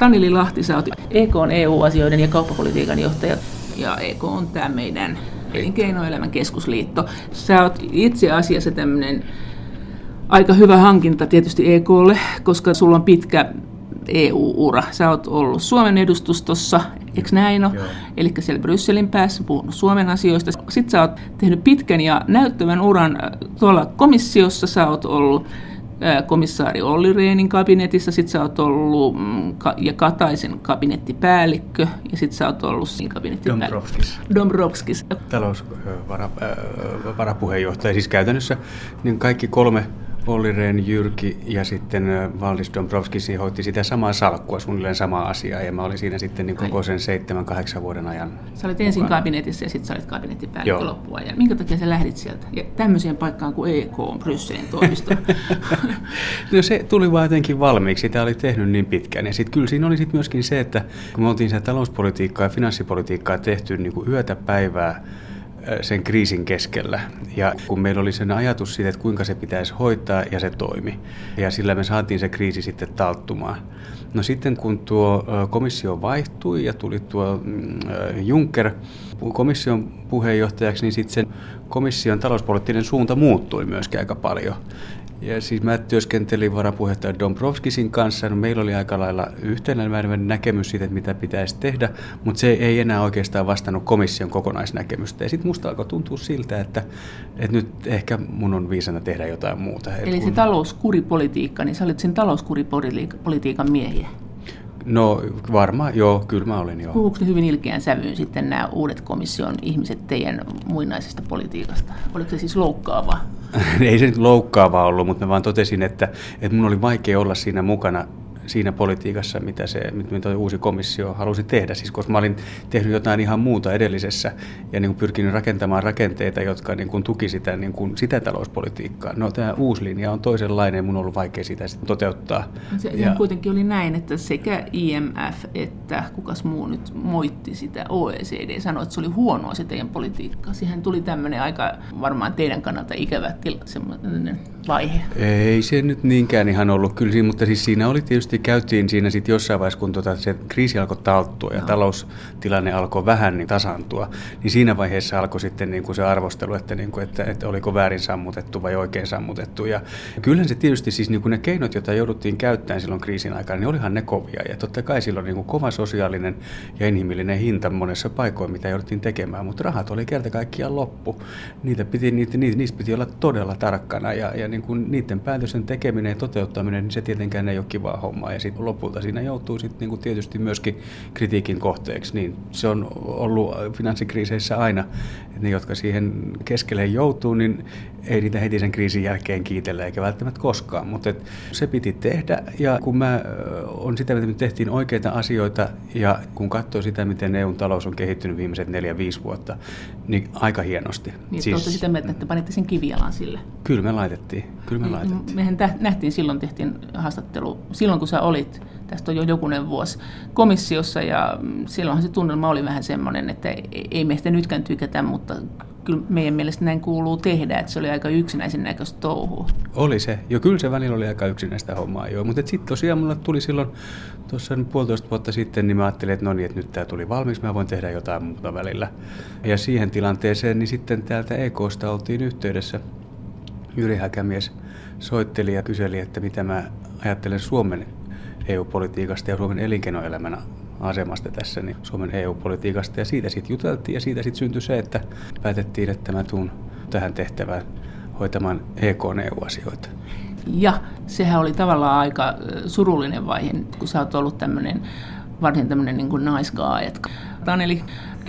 Tanili Lahti, sä oot EK on EU-asioiden ja kauppapolitiikan johtaja ja EK on tämä meidän elinkeinoelämän keskusliitto. Sä oot itse asiassa tämmöinen aika hyvä hankinta tietysti EKlle, koska sulla on pitkä EU-ura. Sä oot ollut Suomen edustustossa, eikö näin ole? Eli siellä Brysselin päässä puhunut Suomen asioista. Sitten sä oot tehnyt pitkän ja näyttävän uran tuolla komissiossa. Sä oot ollut komissaari Olli Reenin kabinetissa, sitten sä oot ollut mm, ja Kataisen kabinettipäällikkö, ja sitten sä oot ollut siinä kabinettipäällikkö. Dombrovskis. Dombrovskis. Talousvarapuheenjohtaja, siis käytännössä niin kaikki kolme Olli Rehn, Jyrki ja sitten Valdis Dombrovskis hoiti sitä samaa salkkua, suunnilleen samaa asiaa, ja mä olin siinä sitten niin koko sen seitsemän, kahdeksan vuoden ajan. Sä olit ensin mukana. kabinetissa ja sitten sä olit kabinettipäällikkö loppua. Ja minkä takia sä lähdit sieltä? Ja tämmöiseen paikkaan kuin EK on Brysselin toimisto. no se tuli vaan jotenkin valmiiksi, sitä oli tehnyt niin pitkään. Ja sitten kyllä siinä oli sitten myöskin se, että kun me oltiin sitä talouspolitiikkaa ja finanssipolitiikkaa tehty niin kuin yötä päivää, sen kriisin keskellä. Ja kun meillä oli sen ajatus siitä, että kuinka se pitäisi hoitaa, ja se toimi. Ja sillä me saatiin se kriisi sitten talttumaan. No sitten kun tuo komissio vaihtui ja tuli tuo mm, Juncker komission puheenjohtajaksi, niin sitten sen komission talouspoliittinen suunta muuttui myöskin aika paljon. Ja siis mä työskentelin varapuheenjohtaja Dombrovskisin kanssa. No meillä oli aika lailla yhtenäinen näkemys siitä, että mitä pitäisi tehdä, mutta se ei enää oikeastaan vastannut komission kokonaisnäkemystä. Ja sitten musta alkoi tuntua siltä, että, että nyt ehkä mun on viisana tehdä jotain muuta. Eli kun... se talouskuripolitiikka, niin sä olit sen talouskuripolitiikan miehiä? No varmaan, joo, kyllä mä olin joo. Puhuuko ne hyvin ilkeän sävyyn sitten nämä uudet komission ihmiset teidän muinaisesta politiikasta? Oliko se siis loukkaavaa? Ei se nyt loukkaavaa ollut, mutta mä vaan totesin, että, että mun oli vaikea olla siinä mukana siinä politiikassa, mitä se mitä uusi komissio halusi tehdä. Siis koska mä olin tehnyt jotain ihan muuta edellisessä ja niin kuin pyrkinyt rakentamaan rakenteita, jotka niin kuin tuki sitä, niin kuin sitä talouspolitiikkaa. No tämä uusi linja on toisenlainen mun on ollut vaikea sitä sitten toteuttaa. Se ja, kuitenkin oli näin, että sekä IMF että kukas muu nyt moitti sitä OECD, sanoi, että se oli huonoa se teidän politiikka. Siihen tuli tämmöinen aika varmaan teidän kannalta ikävä tila, vaihe. Ei se nyt niinkään ihan ollut kyllä, mutta siis siinä oli tietysti käytiin siinä sitten jossain vaiheessa, kun tota se kriisi alkoi talttua ja no. taloustilanne alkoi vähän niin tasantua, niin siinä vaiheessa alkoi sitten niin kuin se arvostelu, että, niin kuin, että, että oliko väärin sammutettu vai oikein sammutettu. Ja kyllähän se tietysti siis niin kuin ne keinot, joita jouduttiin käyttämään silloin kriisin aikana, niin olihan ne kovia. Ja totta kai silloin niin kuin kova sosiaalinen ja inhimillinen hinta monessa paikoissa, mitä jouduttiin tekemään, mutta rahat oli kerta kaikkiaan loppu. Niitä piti, niitä, niitä, niistä piti olla todella tarkkana ja, ja niin kuin niiden päätösten tekeminen ja toteuttaminen, niin se tietenkään ei ole kivaa hommaa ja sitten lopulta siinä joutuu sitten niinku tietysti myöskin kritiikin kohteeksi. Niin se on ollut finanssikriiseissä aina, että ne, jotka siihen keskelle joutuu, niin ei niitä heti sen kriisin jälkeen kiitellä eikä välttämättä koskaan, mutta se piti tehdä ja kun mä on sitä, että me tehtiin oikeita asioita ja kun katsoo sitä, miten EUn talous on kehittynyt viimeiset neljä, viisi vuotta, niin aika hienosti. Niin, siis, sitä mieltä, että panitte sen kivijalan sille? Kyllä me laitettiin. Kyllä me niin, laitettiin. Mehän nähtiin silloin, tehtiin haastattelu, silloin kun sä olit, tästä on jo jokunen vuosi, komissiossa ja silloinhan se tunnelma oli vähän semmoinen, että ei meistä nytkään tykätä, mutta kyllä meidän mielestä näin kuuluu tehdä, että se oli aika yksinäisen näköistä touhua. Oli se, jo kyllä se välillä oli aika yksinäistä hommaa joo, mutta sitten tosiaan mulla tuli silloin tuossa puolitoista vuotta sitten, niin mä ajattelin, että no niin, että nyt tämä tuli valmiiksi, mä voin tehdä jotain muuta välillä. Ja siihen tilanteeseen, niin sitten täältä EKsta oltiin yhteydessä. Jyri Häkämies soitteli ja kyseli, että mitä mä ajattelen Suomen EU-politiikasta ja Suomen elinkeinoelämän asemasta tässä niin Suomen EU-politiikasta ja siitä sitten juteltiin ja siitä sitten syntyi se, että päätettiin, että mä tuun tähän tehtävään hoitamaan EK-EU-asioita. Ja sehän oli tavallaan aika surullinen vaihe, kun sä oot ollut tämmöinen varsin tämmöinen niin kuin. Että Taneli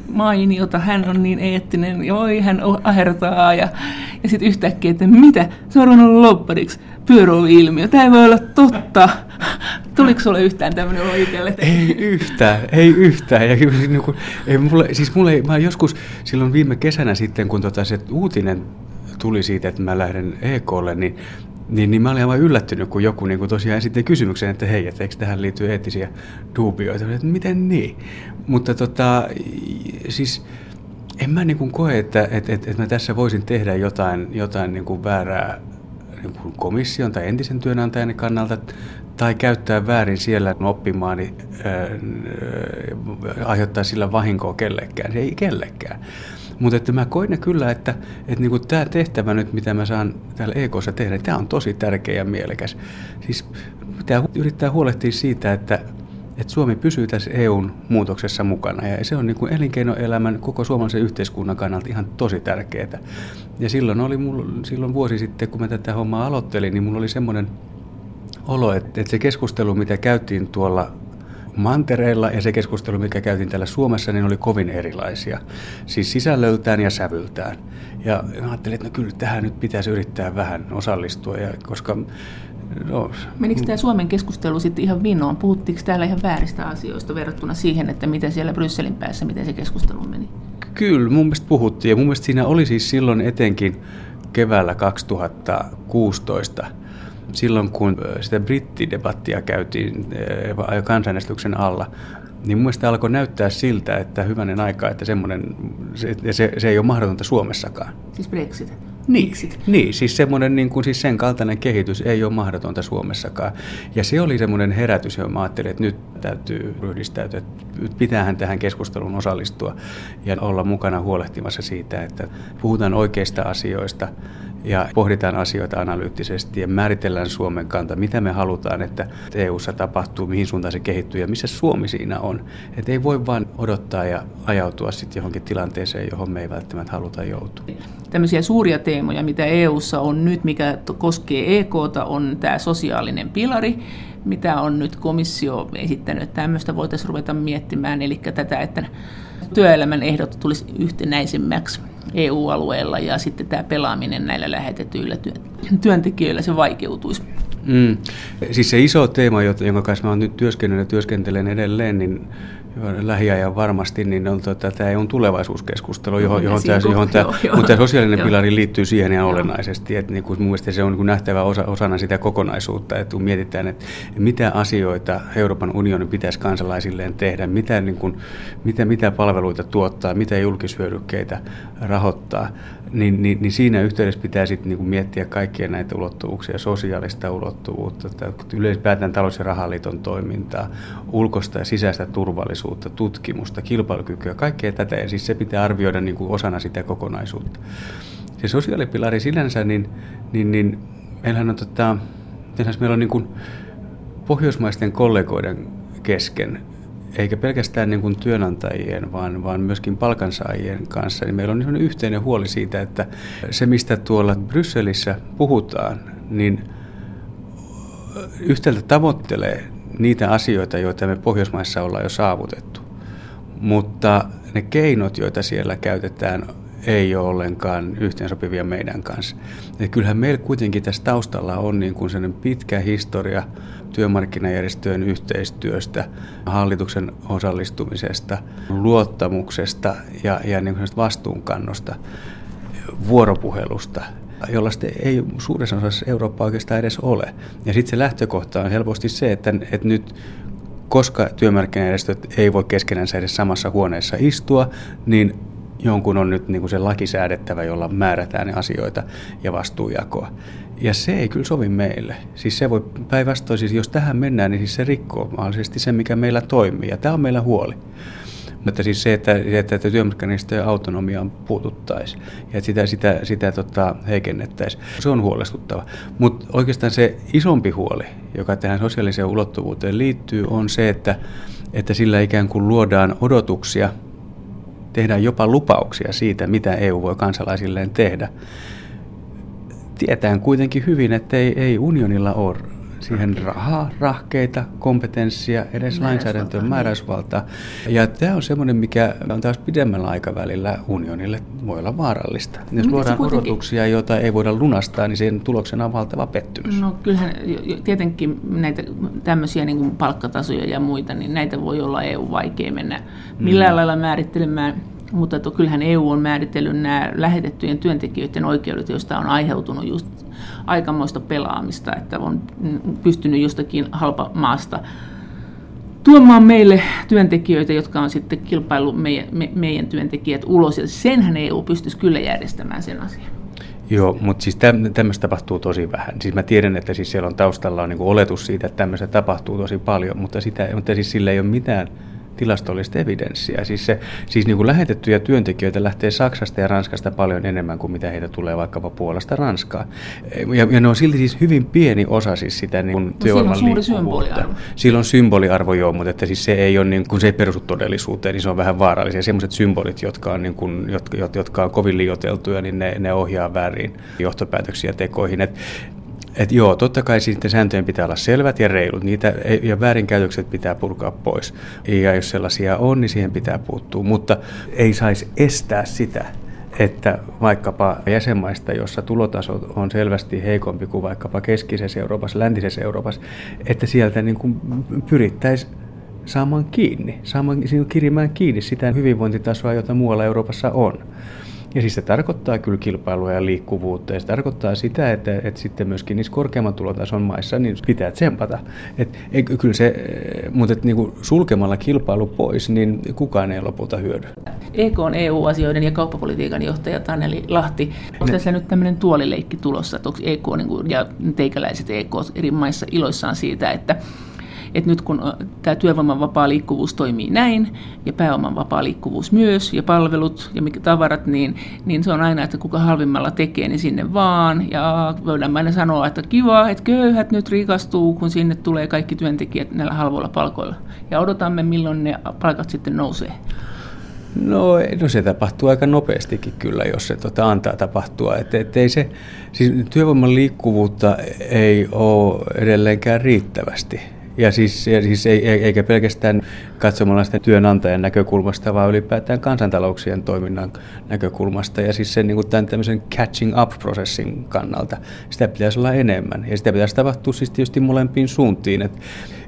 mainiota, hän on niin eettinen, voi hän ahertaa, ja, ja sitten yhtäkkiä, että mitä, se on ruvennut loppariksi, pyöräilmiö, tämä ei voi olla totta. Tuliko sulle yhtään tämmöinen olo itselle? Ei yhtään, ei yhtään. Ja, niin kuin, ei, mulle, siis mulle, mä joskus silloin viime kesänä sitten, kun tota se uutinen tuli siitä, että mä lähden EKlle, niin niin, niin mä olin aivan yllättynyt, kun joku niin kuin tosiaan esitti kysymyksen, että hei, että eikö tähän liittyy eettisiä duubioita. Että miten niin? Mutta tota, siis en mä niin kuin koe, että, että, että, että mä tässä voisin tehdä jotain, jotain niin kuin väärää niin kuin komission tai entisen työnantajan kannalta tai käyttää väärin siellä oppimaani ää, aiheuttaa sillä vahinkoa kellekään. Ei kellekään. Mutta että mä koin kyllä, että, että niinku tämä tehtävä nyt, mitä mä saan täällä EKssa tehdä, tämä on tosi tärkeä ja mielekäs. Siis pitää yrittää huolehtia siitä, että, että Suomi pysyy tässä EUn muutoksessa mukana. Ja se on niin kuin elinkeinoelämän, koko suomalaisen yhteiskunnan kannalta ihan tosi tärkeää. Ja silloin, oli mulla, silloin vuosi sitten, kun mä tätä hommaa aloittelin, niin mulla oli semmoinen olo, että, että se keskustelu, mitä käytiin tuolla mantereilla ja se keskustelu, mikä käytiin täällä Suomessa, niin oli kovin erilaisia. Siis sisällöltään ja sävyltään. Ja ajattelin, että no kyllä tähän nyt pitäisi yrittää vähän osallistua, ja koska No, Menikö tämä Suomen keskustelu sitten ihan vinoon? Puhuttiinko täällä ihan vääristä asioista verrattuna siihen, että miten siellä Brysselin päässä, miten se keskustelu meni? Kyllä, mun mielestä puhuttiin. Ja mun mielestä siinä oli siis silloin etenkin keväällä 2016 silloin kun sitä brittidebattia käytiin kansanäänestyksen alla, niin mun mielestä alkoi näyttää siltä, että hyvänen aika, että semmoinen, se, se, se ei ole mahdotonta Suomessakaan. Siis Brexit? Niin, niin siis, semmoinen, niin kuin, siis sen kaltainen kehitys ei ole mahdotonta Suomessakaan. Ja se oli semmoinen herätys, johon mä ajattelin, että nyt täytyy ryhdistäytyä, että pitäähän tähän keskusteluun osallistua ja olla mukana huolehtimassa siitä, että puhutaan oikeista asioista ja pohditaan asioita analyyttisesti ja määritellään Suomen kanta, mitä me halutaan, että EU:ssa tapahtuu, mihin suuntaan se kehittyy ja missä Suomi siinä on. Että ei voi vain odottaa ja ajautua sitten johonkin tilanteeseen, johon me ei välttämättä haluta joutua. Tämmöisiä suuria teemoja, mitä EU:ssa on nyt, mikä koskee EKta, on tämä sosiaalinen pilari, mitä on nyt komissio esittänyt, että tämmöistä voitaisiin ruveta miettimään, eli tätä, että työelämän ehdot tulisi yhtenäisemmäksi EU-alueella ja sitten tämä pelaaminen näillä lähetetyillä työntekijöillä se vaikeutuisi. Mm. Siis se iso teema, jonka kanssa mä olen nyt työskennellyt ja työskentelen edelleen, niin lähiajan varmasti, niin on tota, tämä on tulevaisuuskeskustelu, johon, johon, tämä, johon tämä, mutta tämä sosiaalinen joo. pilari liittyy siihen ihan olennaisesti. Että niin kuin mun mielestä se on niin nähtävä osa, osana sitä kokonaisuutta, että kun mietitään, että mitä asioita Euroopan unionin pitäisi kansalaisilleen tehdä, mitä, niin kuin, mitä, mitä palveluita tuottaa, mitä julkishyödykkeitä rahoittaa, niin, niin, niin siinä yhteydessä pitää sitten niin miettiä kaikkia näitä ulottuvuuksia, sosiaalista ulottuvuutta, ylipäätään talous- ja rahaliiton toimintaa, ulkoista ja sisäistä turvallisuutta, tutkimusta, kilpailukykyä, kaikkea tätä. Ja siis se pitää arvioida niin kuin osana sitä kokonaisuutta. Se sosiaalipilari sinänsä, niin, niin, niin meillähän on, tota, meillä on niin kuin pohjoismaisten kollegoiden kesken eikä pelkästään niin kuin työnantajien, vaan, vaan myöskin palkansaajien kanssa, niin meillä on yhteinen huoli siitä, että se mistä tuolla Brysselissä puhutaan, niin yhtäältä tavoittelee niitä asioita, joita me Pohjoismaissa ollaan jo saavutettu. Mutta ne keinot, joita siellä käytetään, ei ole ollenkaan yhteensopivia meidän kanssa. Ja kyllähän meillä kuitenkin tässä taustalla on niin kuin pitkä historia työmarkkinajärjestöjen yhteistyöstä, hallituksen osallistumisesta, luottamuksesta ja, ja niin vastuunkannosta, vuoropuhelusta, jollaista ei suuressa osassa Eurooppaa oikeastaan edes ole. Ja sitten se lähtökohta on helposti se, että, että nyt koska työmarkkinajärjestöt ei voi keskenänsä edes samassa huoneessa istua, niin jonkun on nyt niin kuin se laki säädettävä, jolla määrätään ne asioita ja vastuujakoa. Ja se ei kyllä sovi meille. Siis se voi päinvastoin, siis jos tähän mennään, niin siis se rikkoo mahdollisesti se, mikä meillä toimii. Ja tämä on meillä huoli. Mutta siis se, että, että, että työmarkkinajärjestöjen autonomiaan puututtaisiin ja sitä, sitä, sitä tota, heikennettäisiin, se on huolestuttava. Mutta oikeastaan se isompi huoli, joka tähän sosiaaliseen ulottuvuuteen liittyy, on se, että, että sillä ikään kuin luodaan odotuksia – tehdään jopa lupauksia siitä, mitä EU voi kansalaisilleen tehdä. Tietään kuitenkin hyvin, että ei, ei unionilla ole siihen rahaa, rahkeita, kompetenssia, edes lainsäädäntöön määräysvaltaa. Ja tämä on semmoinen, mikä on taas pidemmällä aikavälillä unionille voi olla vaarallista. Jos Miten luodaan kuitenkin... odotuksia, joita ei voida lunastaa, niin sen tuloksena on valtava pettymys. No kyllähän tietenkin näitä tämmöisiä niin kuin palkkatasoja ja muita, niin näitä voi olla EU vaikea mennä millään mm. lailla määrittelemään mutta to, kyllähän EU on määritellyt nämä lähetettyjen työntekijöiden oikeudet, joista on aiheutunut just aikamoista pelaamista, että on pystynyt jostakin halpa maasta tuomaan meille työntekijöitä, jotka on sitten kilpailu meidän, me, meidän työntekijät ulos, ja senhän EU pystyisi kyllä järjestämään sen asian. Joo, mutta siis tämmöistä tapahtuu tosi vähän. Siis mä tiedän, että siis siellä on taustalla on niin oletus siitä, että tämmöistä tapahtuu tosi paljon, mutta, sitä, mutta siis sillä ei ole mitään tilastollista evidenssiä. Siis, se, siis niin kuin lähetettyjä työntekijöitä lähtee Saksasta ja Ranskasta paljon enemmän kuin mitä heitä tulee vaikkapa Puolasta Ranskaa. Ja, ja ne on silti siis hyvin pieni osa siis sitä niin kuin no, työvoiman suuri symboliarvo. Sillä on symboliarvo joo, mutta että siis se ei ole niin, kun se ei perustu todellisuuteen, niin se on vähän vaarallisia. Sellaiset symbolit, jotka on, niin kuin, jotka, jotka on kovin liioteltuja, niin ne, ne ohjaa väärin johtopäätöksiä tekoihin. Et et joo, totta kai sitten sääntöjen pitää olla selvät ja reilut, niitä ja väärinkäytökset pitää purkaa pois. Ja jos sellaisia on, niin siihen pitää puuttua, mutta ei saisi estää sitä, että vaikkapa jäsenmaista, jossa tulotaso on selvästi heikompi kuin vaikkapa keskisessä Euroopassa, läntisessä Euroopassa, että sieltä niin kuin pyrittäisiin saamaan kiinni, saamaan kirimään kiinni sitä hyvinvointitasoa, jota muualla Euroopassa on. Ja siis se tarkoittaa kyllä kilpailua ja liikkuvuutta ja se tarkoittaa sitä, että, että sitten myöskin niissä korkeamman tulotason maissa niin pitää tsempata. Et, ei, kyllä se, mutta että niin sulkemalla kilpailu pois, niin kukaan ei lopulta hyödy. EK on EU-asioiden ja kauppapolitiikan johtaja Taneli Lahti. Onko ne. tässä nyt tämmöinen tuolileikki tulossa, että onko EK niin kuin, ja teikäläiset EK eri maissa iloissaan siitä, että että nyt kun tämä työvoiman vapaa liikkuvuus toimii näin, ja pääoman vapaa liikkuvuus myös, ja palvelut ja tavarat, niin, niin se on aina, että kuka halvimmalla tekee, niin sinne vaan. Ja voidaan aina sanoa, että kiva, että köyhät nyt rikastuu, kun sinne tulee kaikki työntekijät näillä halvoilla palkoilla. Ja odotamme, milloin ne palkat sitten nousee. No, no se tapahtuu aika nopeastikin kyllä, jos se tota, antaa tapahtua. Et, et ei se, siis työvoiman liikkuvuutta ei ole edelleenkään riittävästi. Ja siis, ja siis ei, eikä pelkästään katsomalla sitä työnantajan näkökulmasta, vaan ylipäätään kansantalouksien toiminnan näkökulmasta. Ja siis sen niin kuin tämän tämmöisen catching up-prosessin kannalta. Sitä pitäisi olla enemmän. Ja sitä pitäisi tapahtua siis tietysti molempiin suuntiin. Et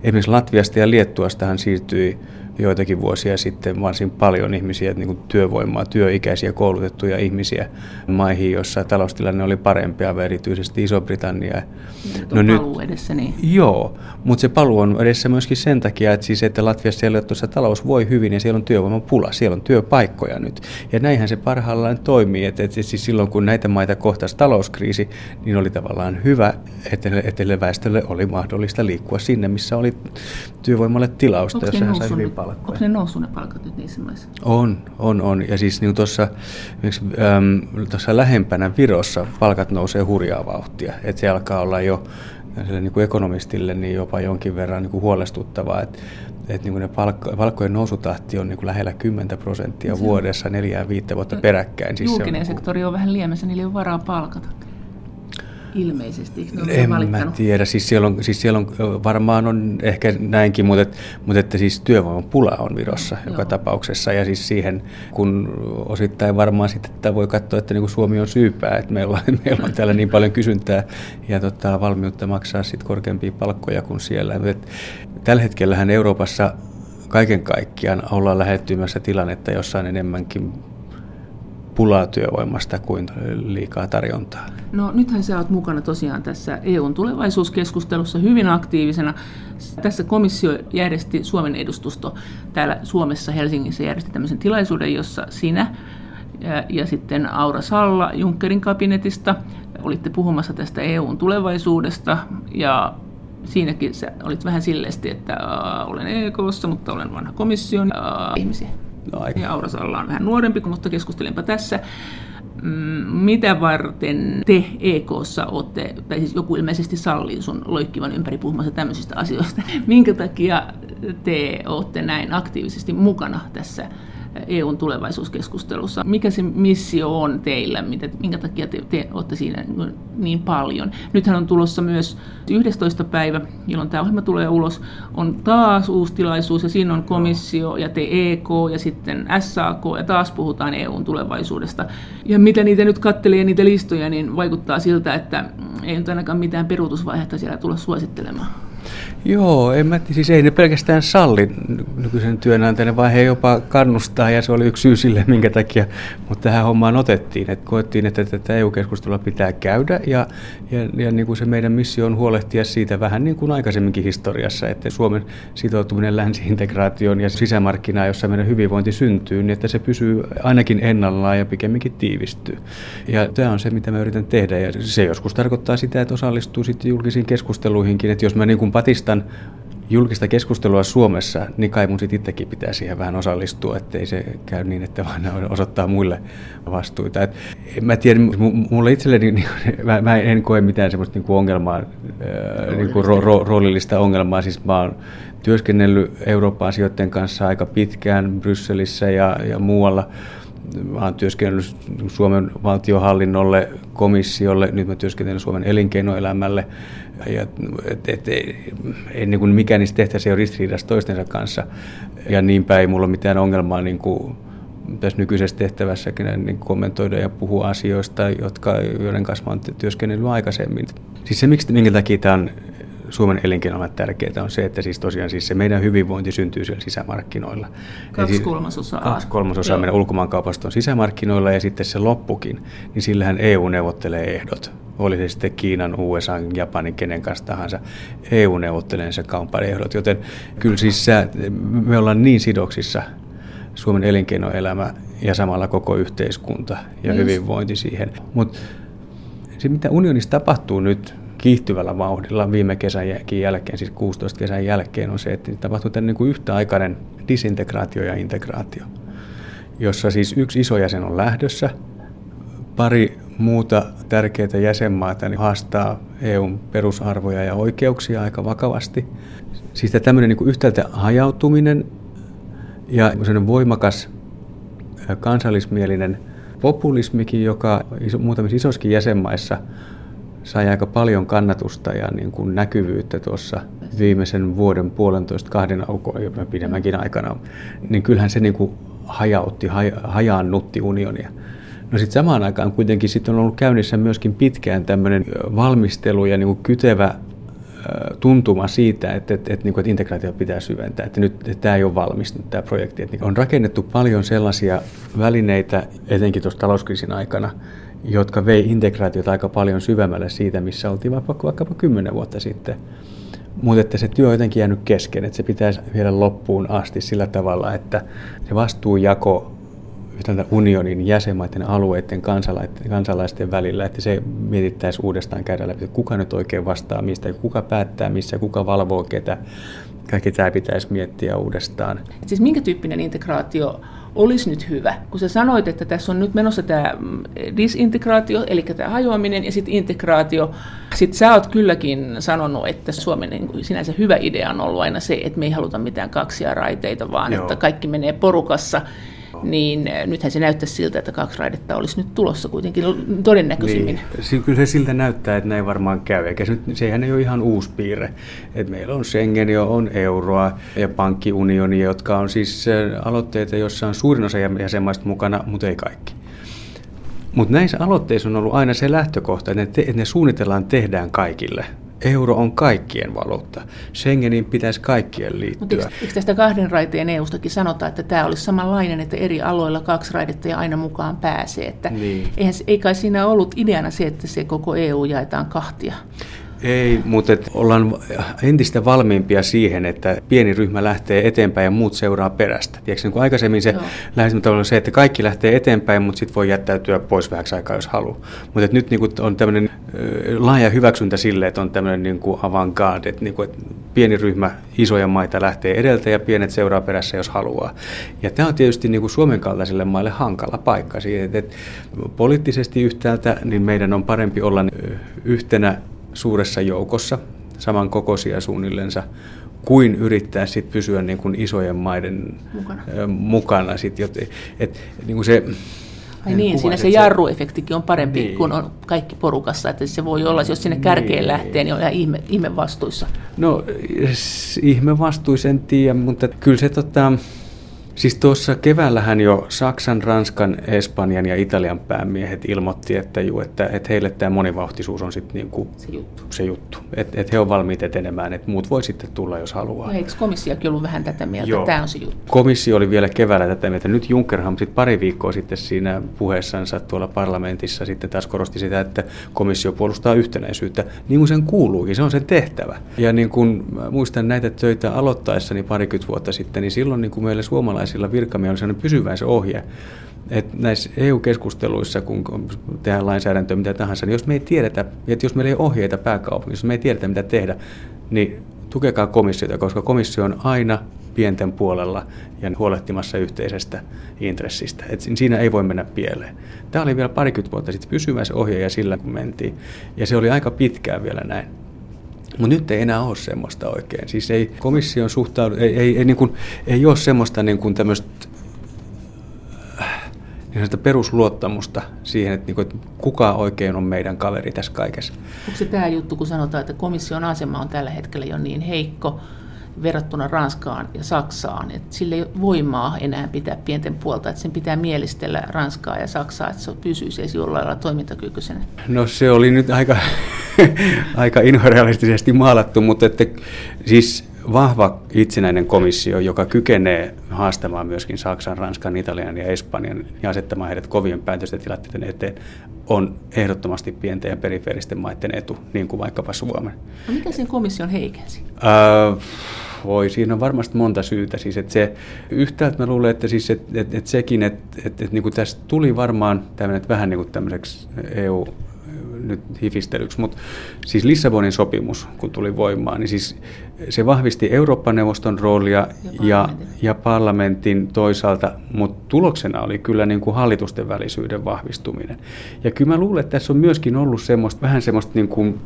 esimerkiksi Latviasta ja Liettuastahan siirtyi joitakin vuosia sitten varsin paljon ihmisiä, niin kuin työvoimaa, työikäisiä, koulutettuja ihmisiä maihin, joissa taloustilanne oli parempi, erityisesti Iso-Britannia. No nyt, paluu edessä, niin. Joo, mutta se paluu on edessä myöskin sen takia, että, siis, että Latviassa ja tuossa talous voi hyvin ja siellä on työvoiman pula, siellä on työpaikkoja nyt. Ja näinhän se parhaillaan toimii, että, että siis silloin kun näitä maita kohtasi talouskriisi, niin oli tavallaan hyvä, että, että väestölle oli mahdollista liikkua sinne, missä oli työvoimalle tilausta, jossa hän sai hyvin paljon palkkoja. Onko ne noussut ne palkat nyt niissä maissa? On, on, on. Ja siis niin tuossa, tuossa lähempänä Virossa palkat nousee hurjaa vauhtia. Että se alkaa olla jo niin kuin ekonomistille niin jopa jonkin verran niin kuin huolestuttavaa, että että niin ne palkko, palkkojen nousutahti on niin kuin lähellä 10 prosenttia se vuodessa neljään viittä vuotta peräkkäin. Siis julkinen se on, sektori on vähän liemessä, niillä ei ole varaa palkata ilmeisesti. En mä tiedä, siis siellä, on, siis siellä on, varmaan on ehkä näinkin, mutta, mutta että siis työvoimapula on Virossa Joo. joka tapauksessa ja siis siihen, kun osittain varmaan sitten että voi katsoa, että niin kuin Suomi on syypää, että meillä on, meillä on täällä niin paljon kysyntää ja tota, valmiutta maksaa sitten korkeampia palkkoja kuin siellä. Mutta tällä hetkellähän Euroopassa kaiken kaikkiaan ollaan lähettymässä tilannetta, jossa on enemmänkin pulaa työvoimasta kuin liikaa tarjontaa. No nythän sä oot mukana tosiaan tässä EUn tulevaisuuskeskustelussa hyvin aktiivisena. Tässä komissio järjesti Suomen edustusto täällä Suomessa Helsingissä järjesti tämmöisen tilaisuuden, jossa sinä ja, ja sitten Aura Salla Junckerin kabinetista olitte puhumassa tästä EUn tulevaisuudesta ja siinäkin sä olit vähän silleesti, että äh, olen EKssa, mutta olen vanha komission äh, ihmisiä. No, aika. Ja Aura Salla on vähän nuorempi, mutta keskustelenpa tässä. Mm, mitä varten te EKssa olette, tai siis joku ilmeisesti sallii sun loikkivan ympäri puhumassa tämmöisistä asioista. Minkä takia te olette näin aktiivisesti mukana tässä EUn tulevaisuuskeskustelussa. Mikä se missio on teillä, mitä, minkä takia te, te olette siinä niin paljon? Nythän on tulossa myös 11. päivä, jolloin tämä ohjelma tulee ulos, on taas uusi tilaisuus ja siinä on komissio ja te EK ja sitten SAK ja taas puhutaan EUn tulevaisuudesta. Ja mitä niitä nyt kattelee niitä listoja, niin vaikuttaa siltä, että ei nyt ainakaan mitään peruutusvaihetta siellä tulla suosittelemaan. Joo, en mä, siis ei ne pelkästään salli nykyisen työnantajan vaihe jopa kannustaa ja se oli yksi syy sille, minkä takia mutta tähän hommaan otettiin. Että koettiin, että tätä EU-keskustelua pitää käydä ja, ja, ja niin kuin se meidän missio on huolehtia siitä vähän niin kuin aikaisemminkin historiassa, että Suomen sitoutuminen länsi-integraatioon ja sisämarkkinaan, jossa meidän hyvinvointi syntyy, niin että se pysyy ainakin ennallaan ja pikemminkin tiivistyy. Ja tämä on se, mitä mä yritän tehdä ja se joskus tarkoittaa sitä, että osallistuu sitten julkisiin keskusteluihinkin, että jos mä niin kuin patistan julkista keskustelua Suomessa, niin kai mun sitten itsekin pitää siihen vähän osallistua, ettei se käy niin, että vaan osoittaa muille vastuita. Et mä tiedän, mulle itselleni niin, mä, mä en koe mitään semmoista niin kuin ongelmaa, niin kuin ro, ro, roolillista ongelmaa. Siis mä oon työskennellyt Eurooppa-asioiden kanssa aika pitkään Brysselissä ja, ja muualla. Oon työskennellyt Suomen valtiohallinnolle, komissiolle, nyt mä työskentelen Suomen elinkeinoelämälle ja et, et, ei, ei niin kuin mikään niistä tehtäisiin ole ristiriidassa toistensa kanssa. Ja niinpä ei mulla ole mitään ongelmaa niin kuin tässä nykyisessä tehtävässäkin niin kommentoida ja puhua asioista, jotka, joiden kanssa olen työskennellyt aikaisemmin. Siis se, miksi, minkä takia tämä on Suomen elinkeinolla tärkeää on se, että siis tosiaan siis se meidän hyvinvointi syntyy siellä sisämarkkinoilla. Kaksi kolmasosaa. Kaksi kolmasosaa meidän ulkomaankaupasta on sisämarkkinoilla ja sitten se loppukin, niin sillähän EU neuvottelee ehdot oli se sitten Kiinan, USA, Japanin, kenen kanssa tahansa, EU neuvottelee se kaupan ehdot. Joten kyllä siis sä, me ollaan niin sidoksissa Suomen elinkeinoelämä ja samalla koko yhteiskunta ja yes. hyvinvointi siihen. Mutta se, mitä unionissa tapahtuu nyt kiihtyvällä vauhdilla viime kesän jälkeen, siis 16 kesän jälkeen, on se, että tapahtuu tämän niin yhtäaikainen disintegraatio ja integraatio, jossa siis yksi iso jäsen on lähdössä, pari muuta tärkeitä jäsenmaata niin haastaa EUn perusarvoja ja oikeuksia aika vakavasti. Siis tämmöinen niin yhtäältä hajautuminen ja voimakas kansallismielinen populismikin, joka muutamissa isoissakin jäsenmaissa sai aika paljon kannatusta ja niin kuin näkyvyyttä tuossa viimeisen vuoden puolentoista kahden ja pidemmänkin aikana, niin kyllähän se niin kuin hajautti, hajaannutti unionia. No sitten samaan aikaan kuitenkin sitten on ollut käynnissä myöskin pitkään tämmöinen valmistelu ja niin kytevä tuntuma siitä, että, että, että, niin että integraatio pitää syventää, että nyt että tämä ei ole valmis nyt tämä projekti. Että on rakennettu paljon sellaisia välineitä, etenkin tuossa talouskriisin aikana, jotka vei integraatiota aika paljon syvemmälle siitä, missä oltiin vaikka, vaikkapa kymmenen vuotta sitten. Mutta että se työ on jotenkin jäänyt kesken, että se pitäisi viedä loppuun asti sillä tavalla, että se vastuujako unionin jäsenmaiden alueiden kansalaisten, kansalaisten välillä, että se mietittäisiin uudestaan käydä läpi, että kuka nyt oikein vastaa mistä, kuka päättää missä, kuka valvoo ketä. Kaikki tämä pitäisi miettiä uudestaan. Et siis minkä tyyppinen integraatio olisi nyt hyvä? Kun sä sanoit, että tässä on nyt menossa tämä mm, disintegraatio, eli tämä hajoaminen ja sitten integraatio. Sitten sä oot kylläkin sanonut, että Suomen niin sinänsä hyvä idea on ollut aina se, että me ei haluta mitään kaksia raiteita, vaan Joo. että kaikki menee porukassa niin eh, nythän se näyttää siltä, että kaksi raidetta olisi nyt tulossa kuitenkin todennäköisimmin. Niin. Kyllä se siltä näyttää, että näin varmaan käy, eikä se, sehän ei ole ihan uusi piirre. Et meillä on Schengen, on euroa ja pankkiunioni, jotka on siis eh, aloitteita, joissa on suurin osa jäsenmaista mukana, mutta ei kaikki. Mutta näissä aloitteissa on ollut aina se lähtökohta, että ne, te, että ne suunnitellaan tehdään kaikille – Euro on kaikkien valuutta. Schengenin pitäisi kaikkien liittyä. Mutta eikö, eikö tästä kahden raiteen EUstakin sanota, että tämä olisi samanlainen, että eri aloilla kaksi raidetta ja aina mukaan pääsee? Että niin. eihän, ei kai siinä ollut ideana se, että se koko EU jaetaan kahtia? Ei, mutta et ollaan entistä valmiimpia siihen, että pieni ryhmä lähtee eteenpäin ja muut seuraa perästä. Tiedätkö, niin kuin aikaisemmin se lähestymistapa on se, että kaikki lähtee eteenpäin, mutta sitten voi jättäytyä pois vähäksi aikaa, jos haluaa. Mutta nyt niin kuin on tämmöinen laaja hyväksyntä sille, että on tämmöinen niin kuin avantgarde, että, niin kuin, että pieni ryhmä isoja maita lähtee edeltä ja pienet seuraa perässä, jos haluaa. Ja tämä on tietysti niin kuin Suomen kaltaisille maille hankala paikka. Siitä, että poliittisesti yhtäältä niin meidän on parempi olla yhtenä suuressa joukossa, samankokoisia suunnillensa, kuin yrittää sit pysyä niin kuin isojen maiden mukana. mukana sit, et, et, niin kuin se, Ai niin, siinä se jarruefektikin on parempi, niin. kun on kaikki porukassa. Että se voi olla, jos sinne kärkeen niin. lähtee, niin on ihan ihme, ihme vastuissa. No, ihme vastuisen tiedä, mutta kyllä se tota, Siis tuossa keväällähän jo Saksan, Ranskan, Espanjan ja Italian päämiehet ilmoitti, että, juu, että, että heille tämä monivauhtisuus on sitten niinku se juttu. Se juttu. Että et he on valmiit etenemään, että muut voi sitten tulla, jos haluaa. Ja eikö komissiokin ollut vähän tätä mieltä, Joo. tämä on se juttu? Komissio oli vielä keväällä tätä mieltä. Nyt Junckerhan sit pari viikkoa sitten siinä puheessansa tuolla parlamentissa sitten taas korosti sitä, että komissio puolustaa yhtenäisyyttä, niin kuin sen kuuluukin. Se on sen tehtävä. Ja niin kuin muistan näitä töitä aloittaessani parikymmentä vuotta sitten, niin silloin niin kuin meille suomalaisilla virkamiehillä on pysyvä se ohje, että näissä EU-keskusteluissa, kun tehdään lainsäädäntöä mitä tahansa, niin jos me ei tiedetä, että jos meillä ei ohjeita pääkaupungissa, jos me ei tiedetä mitä tehdä, niin tukekaa komissiota, koska komissio on aina pienten puolella ja huolehtimassa yhteisestä intressistä. Et siinä ei voi mennä pieleen. Tämä oli vielä parikymmentä vuotta sitten pysyvä se ohje ja sillä kun mentiin. Ja se oli aika pitkään vielä näin. Mutta nyt ei enää ole semmoista oikein. Siis ei komission suhtaudu, ei, ei, ei, niin kuin, ei ole semmoista niin kuin niin perusluottamusta siihen, että, niin kuin, että kuka oikein on meidän kaveri tässä kaikessa. Onko se tämä juttu, kun sanotaan, että komission asema on tällä hetkellä jo niin heikko, verrattuna Ranskaan ja Saksaan. Että sillä ei ole voimaa enää pitää pienten puolta, että sen pitää mielistellä Ranskaa ja Saksaa, että se pysyisi edes jollain lailla toimintakykyisenä. No se oli nyt aika, aika inhorealistisesti maalattu, mutta että, siis vahva itsenäinen komissio, joka kykenee haastamaan myöskin Saksan, Ranskan, Italian ja Espanjan ja asettamaan heidät kovien päätösten tilanteiden eteen, on ehdottomasti pienten ja perifeeristen maiden etu, niin kuin vaikkapa Suomen. No mikä sen komission heikensi? Öö, voi, siinä on varmasti monta syytä. Siis, että se, yhtäältä mä luulen, että, siis, että, että, että sekin, että, että, että, että niin kuin tästä tuli varmaan tämmöinen, että vähän niin kuin tämmöiseksi EU nyt hifistelyksi, mutta siis Lissabonin sopimus, kun tuli voimaan, niin siis se vahvisti Euroopan neuvoston roolia ja, ja, ja parlamentin toisaalta, mutta tuloksena oli kyllä niin kuin hallitusten välisyyden vahvistuminen. Ja kyllä mä luulen, että tässä on myöskin ollut semmoista, vähän semmoista niin kuin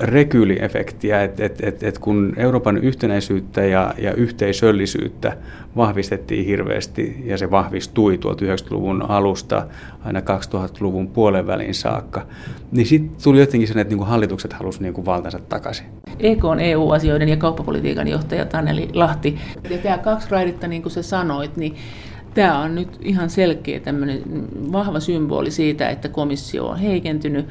rekyyliefektiä, että et, et, et kun Euroopan yhtenäisyyttä ja, ja yhteisöllisyyttä vahvistettiin hirveästi ja se vahvistui tuolta 90-luvun alusta aina 2000-luvun puolen välin saakka, niin sitten tuli jotenkin sen, että niinku hallitukset halusivat niinku valtansa takaisin. EK on EU-asioiden ja kauppapolitiikan johtaja Taneli Lahti. Ja tämä kaksi raidetta, niin kuin sä sanoit, niin Tämä on nyt ihan selkeä tämmöinen vahva symboli siitä, että komissio on heikentynyt,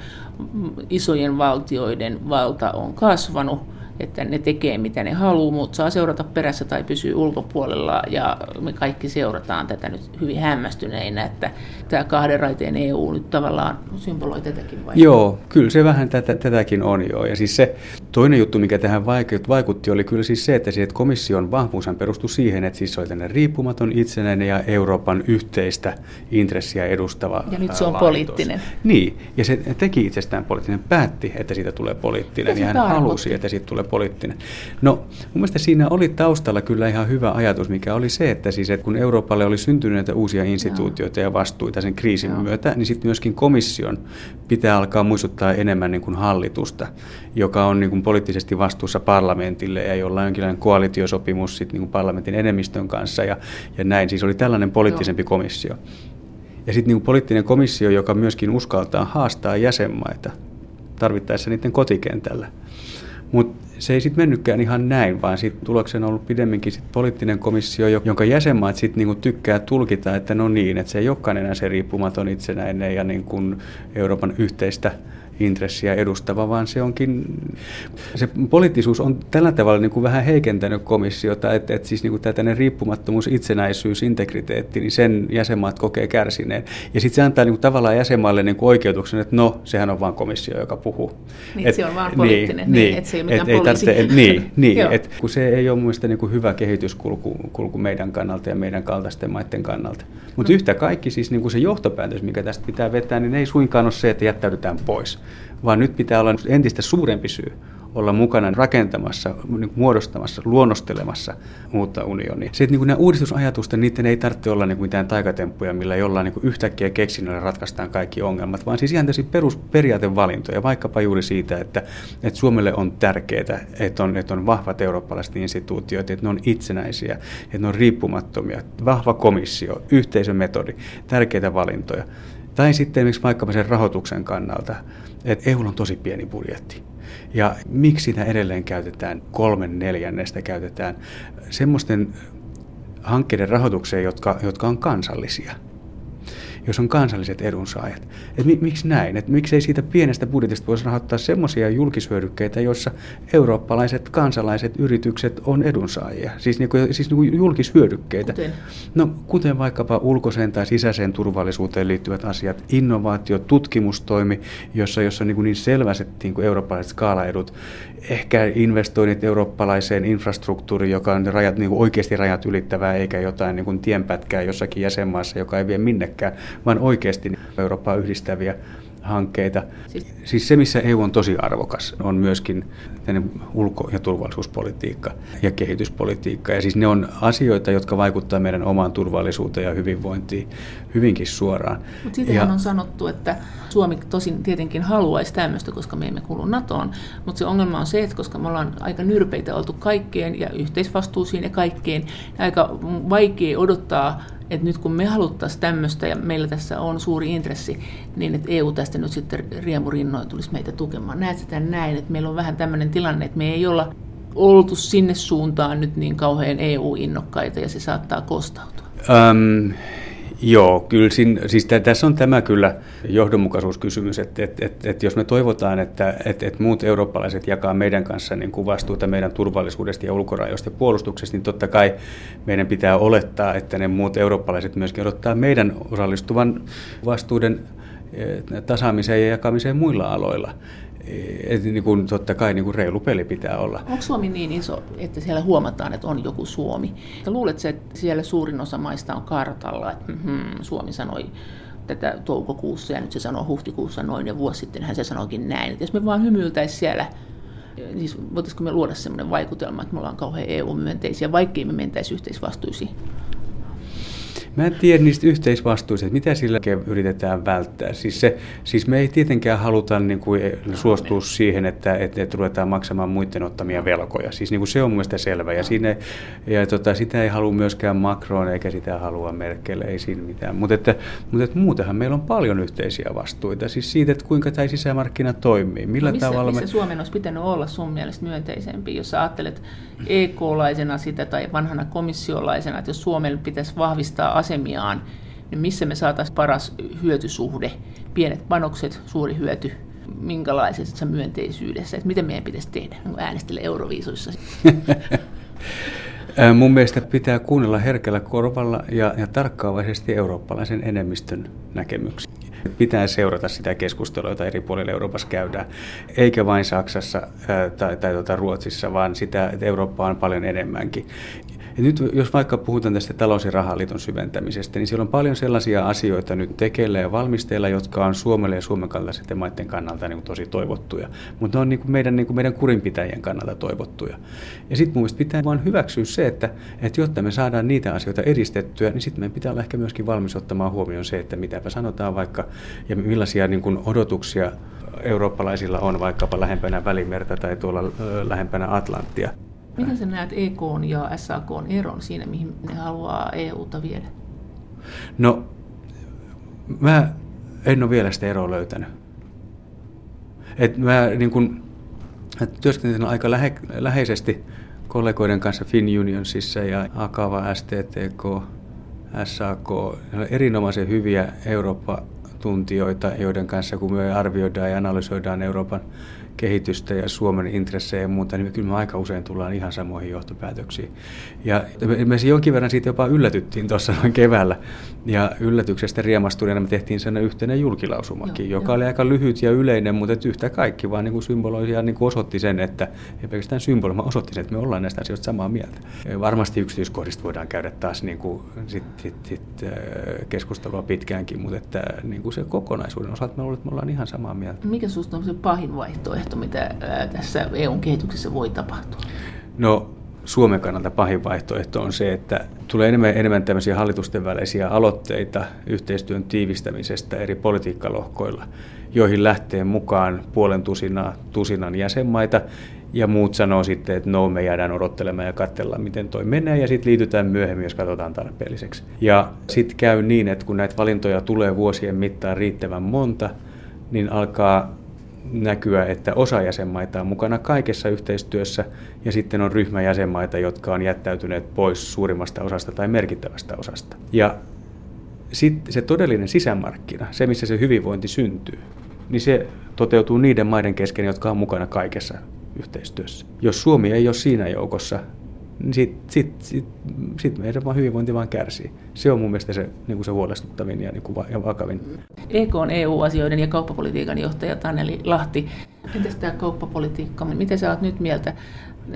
isojen valtioiden valta on kasvanut että ne tekee mitä ne haluaa, mutta saa seurata perässä tai pysyy ulkopuolella ja me kaikki seurataan tätä nyt hyvin hämmästyneinä, että tämä kahden raiteen EU nyt tavallaan symboloi tätäkin vai? Joo, kyllä se vähän tätä, tätäkin on jo. Ja siis se toinen juttu, mikä tähän vaikutti, oli kyllä siis se, että, siis, että komission vahvuushan perustui siihen, että siis se oli tänne riippumaton, itsenäinen ja Euroopan yhteistä intressiä edustava Ja nyt se on laitos. poliittinen. Niin, ja se teki itsestään poliittinen, päätti, että siitä tulee poliittinen, ja hän tarkoitti? halusi, että siitä tulee tulee poliittinen. No, mun mielestä siinä oli taustalla kyllä ihan hyvä ajatus, mikä oli se, että, siis, että kun Euroopalle oli syntynyt näitä uusia instituutioita ja vastuita sen kriisin Joo. myötä, niin sitten myöskin komission pitää alkaa muistuttaa enemmän niin kuin hallitusta, joka on niin kuin poliittisesti vastuussa parlamentille ja jolla on jonkinlainen koalitiosopimus sit niin kuin parlamentin enemmistön kanssa ja, ja näin. Siis oli tällainen poliittisempi Joo. komissio. Ja sitten niin poliittinen komissio, joka myöskin uskaltaa haastaa jäsenmaita tarvittaessa niiden kotikentällä. Mutta se ei sitten mennytkään ihan näin, vaan sitten tuloksena on ollut pidemminkin sit poliittinen komissio, jonka jäsenmaat sitten niinku tykkää tulkita, että no niin, että se ei olekaan enää se riippumaton itsenäinen ja niin kuin Euroopan yhteistä intressiä edustava, vaan se onkin, se poliittisuus on tällä tavalla niin kuin vähän heikentänyt komissiota, että, että siis niin kuin tällainen riippumattomuus, itsenäisyys, integriteetti, niin sen jäsenmaat kokee kärsineen. Ja sitten se antaa niin kuin tavallaan jäsenmaille niin kuin oikeutuksen, että no, sehän on vain komissio, joka puhuu. Niin, et, se on vain poliittinen, niin, niin, että se ei ole mikään et, poliisi. Ei tarvitse, niin, niin et, kun se ei ole mielestäni niin kuin hyvä kehityskulku kulku meidän kannalta ja meidän kaltaisten maiden kannalta. Mutta no. yhtä kaikki siis niin kuin se johtopäätös, mikä tästä pitää vetää, niin ei suinkaan ole se, että jättäydytään pois vaan nyt pitää olla entistä suurempi syy olla mukana rakentamassa, niin muodostamassa, luonnostelemassa uutta unionia. Se, että niin nämä uudistusajatusten, niiden ei tarvitse olla niin mitään taikatemppuja, millä jollain niin yhtäkkiä keksinnöllä ratkaistaan kaikki ongelmat, vaan siis ihan tämmöisiä perusperiaatevalintoja, vaikkapa juuri siitä, että, että Suomelle on tärkeää, että on, että on vahvat eurooppalaiset instituutiot, että ne on itsenäisiä, että ne on riippumattomia, vahva komissio, yhteisömetodi, tärkeitä valintoja. Tai sitten esimerkiksi vaikkapa sen rahoituksen kannalta, että EUlla on tosi pieni budjetti. Ja miksi sitä edelleen käytetään, kolmen neljännestä käytetään semmoisten hankkeiden rahoitukseen, jotka, jotka on kansallisia jos on kansalliset edunsaajat. Et mi, miksi näin? Et miksei siitä pienestä budjetista voisi rahoittaa semmoisia julkishyödykkeitä, joissa eurooppalaiset kansalaiset yritykset on edunsaajia, siis, niinku, siis niinku julkishyödykkeitä. Kuten? No, kuten vaikkapa ulkoiseen tai sisäiseen turvallisuuteen liittyvät asiat, innovaatio, tutkimustoimi, jossa, jossa on niin, niin selväiset niin eurooppalaiset skaalaedut, ehkä investoinnit eurooppalaiseen infrastruktuuriin, joka on rajat, niin kuin oikeasti rajat ylittävää, eikä jotain niin kuin tienpätkää jossakin jäsenmaassa, joka ei vie minnekään, vaan oikeasti Eurooppaa yhdistäviä hankkeita. Siis, siis se, missä EU on tosi arvokas, on myöskin ulko- ja turvallisuuspolitiikka ja kehityspolitiikka. Ja siis ne on asioita, jotka vaikuttavat meidän omaan turvallisuuteen ja hyvinvointiin hyvinkin suoraan. Mutta siitähän ja, on sanottu, että Suomi tosin tietenkin haluaisi tämmöistä, koska me emme kuulu NATOon, mutta se ongelma on se, että koska me ollaan aika nyrpeitä oltu kaikkeen ja yhteisvastuusiin ja kaikkeen, aika vaikea odottaa että nyt kun me haluttaisiin tämmöistä ja meillä tässä on suuri intressi, niin että EU tästä nyt sitten riemurinnoin tulisi meitä tukemaan. Näet sitä näin, että meillä on vähän tämmöinen tilanne, että me ei olla oltu sinne suuntaan nyt niin kauhean EU-innokkaita ja se saattaa kostautua. Um, Joo, kyllä siinä, siis tässä on tämä kyllä johdonmukaisuuskysymys, että, että, että, että jos me toivotaan, että, että, että muut eurooppalaiset jakaa meidän kanssa niin kuin vastuuta meidän turvallisuudesta ja ulkorajoista ja puolustuksesta, niin totta kai meidän pitää olettaa, että ne muut eurooppalaiset myöskin odottaa meidän osallistuvan vastuuden tasaamiseen ja jakamiseen muilla aloilla. Et niin kuin, totta kai niin kuin reilu peli pitää olla. Onko Suomi niin iso, että siellä huomataan, että on joku Suomi? Luuletko, että siellä suurin osa maista on kartalla, että hmm, Suomi sanoi tätä toukokuussa ja nyt se sanoo huhtikuussa noin ja vuosi sitten hän se sanoikin näin. Että jos me vaan hymyiltäisiin siellä, siis voitaisiko me luoda sellainen vaikutelma, että me ollaan kauhean EU-myönteisiä, vaikkei me mentäisi yhteisvastuisiin? Mä en tiedä niistä yhteisvastuista, että mitä sillä yritetään välttää. Siis, se, siis me ei tietenkään haluta niin kuin, suostua siihen, että, että, että ruvetaan maksamaan muiden ottamia velkoja. Siis niin kuin se on mun mielestä selvä. Ja, siinä, ja tota, sitä ei halua myöskään Macron eikä sitä halua Merkel, ei siinä mitään. Mutta, että, mutta että muutenhan meillä on paljon yhteisiä vastuita. Siis siitä, että kuinka tämä sisämarkkina toimii. Millä no missä, tavalla missä me... Suomen olisi pitänyt olla sun mielestä myönteisempi, jos ajattelet EK-laisena sitä tai vanhana komissiolaisena, että jos Suomen pitäisi vahvistaa asemiaan, niin missä me saataisiin paras hyötysuhde, pienet panokset, suuri hyöty, minkälaisessa myönteisyydessä, että miten meidän pitäisi tehdä, äänestellä Euroviisuissa. Mun mielestä pitää kuunnella herkällä korvalla ja, ja tarkkaavaisesti eurooppalaisen enemmistön näkemyksiä. Pitää seurata sitä keskustelua, jota eri puolilla Euroopassa käydään, eikä vain Saksassa tai, tai tuota Ruotsissa, vaan sitä, että Eurooppa on paljon enemmänkin. Ja nyt jos vaikka puhutaan tästä talous- ja rahaliiton syventämisestä, niin siellä on paljon sellaisia asioita nyt tekeillä ja valmisteilla, jotka on Suomelle ja Suomen kaltaisten maiden kannalta niin kuin tosi toivottuja. Mutta ne on niin kuin meidän, niin kuin meidän kurinpitäjien kannalta toivottuja. Ja sitten mun pitää vain hyväksyä se, että, että jotta me saadaan niitä asioita edistettyä, niin sitten meidän pitää olla ehkä myöskin valmis ottamaan huomioon se, että mitäpä sanotaan vaikka ja millaisia niin kuin odotuksia eurooppalaisilla on vaikkapa lähempänä Välimerta tai tuolla lähempänä Atlanttia. Miten sä näet EK ja SAK eron siinä, mihin ne haluaa EUta viedä? No, mä en ole vielä sitä eroa löytänyt. Et mä niin kun, työskentelen aika lähe, läheisesti kollegoiden kanssa FinUnionsissa ja Akava, STTK, SAK, erinomaisen hyviä Eurooppa-tuntijoita, joiden kanssa kun me arvioidaan ja analysoidaan Euroopan kehitystä ja Suomen intressejä ja muuta, niin kyllä me aika usein tullaan ihan samoihin johtopäätöksiin. Ja me jonkin verran siitä jopa yllätyttiin tuossa noin keväällä. Ja yllätyksestä riemastuneena me tehtiin sen yhteinen julkilausumakin, joo, joka jo. oli aika lyhyt ja yleinen, mutta yhtä kaikki vaan niin kuin symboloi ja niin kuin osoitti sen, että ei pelkästään symboli, vaan osoitti sen, että me ollaan näistä asioista samaa mieltä. Varmasti yksityiskohdista voidaan käydä taas niin kuin sit, sit, sit, keskustelua pitkäänkin, mutta että niin kuin se kokonaisuuden osalta me, ollaan, me ollaan ihan samaa mieltä. Mikä sinusta on se pahin vaihtoehto? Vaihtoehto, mitä tässä EUn kehityksessä voi tapahtua? No Suomen kannalta pahin vaihtoehto on se, että tulee enemmän, enemmän tämmöisiä hallitusten välisiä aloitteita yhteistyön tiivistämisestä eri politiikkalohkoilla, joihin lähtee mukaan puolen tusinaa, tusinan jäsenmaita, ja muut sanoo sitten, että no, me jäädään odottelemaan ja katsellaan, miten toi menee, ja sitten liitytään myöhemmin, jos katsotaan tarpeelliseksi. Ja sitten käy niin, että kun näitä valintoja tulee vuosien mittaan riittävän monta, niin alkaa näkyä, että osa jäsenmaita on mukana kaikessa yhteistyössä ja sitten on ryhmä jäsenmaita, jotka on jättäytyneet pois suurimmasta osasta tai merkittävästä osasta. Ja sitten se todellinen sisämarkkina, se missä se hyvinvointi syntyy, niin se toteutuu niiden maiden kesken, jotka on mukana kaikessa yhteistyössä. Jos Suomi ei ole siinä joukossa, niin sitten sit, sit, sit meidän vaan hyvinvointi vaan kärsii. Se on mun mielestä se, niin kuin se huolestuttavin ja, niin kuin, ja vakavin. EK on EU-asioiden ja kauppapolitiikan johtaja Taneli Lahti. Entäs tämä kauppapolitiikka? Miten sä oot nyt mieltä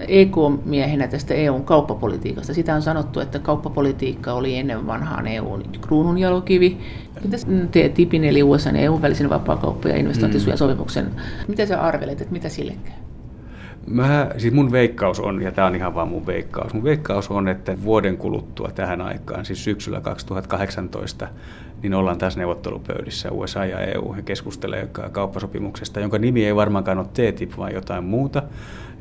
EK-miehenä tästä EUn kauppapolitiikasta? Sitä on sanottu, että kauppapolitiikka oli ennen vanhaan EUn kruununjalokivi. Mitäs TTIPin eli USA ja EUn välisen vapaakauppa- ja investointisujasopimuksen, mm. mitä sä arvelet, että mitä sille käy? Mä, siis mun veikkaus on, ja tämä on ihan vaan mun veikkaus, mun veikkaus on, että vuoden kuluttua tähän aikaan, siis syksyllä 2018, niin ollaan taas neuvottelupöydissä USA ja EU ja keskustelee kauppasopimuksesta, jonka nimi ei varmaankaan ole TTIP, vaan jotain muuta,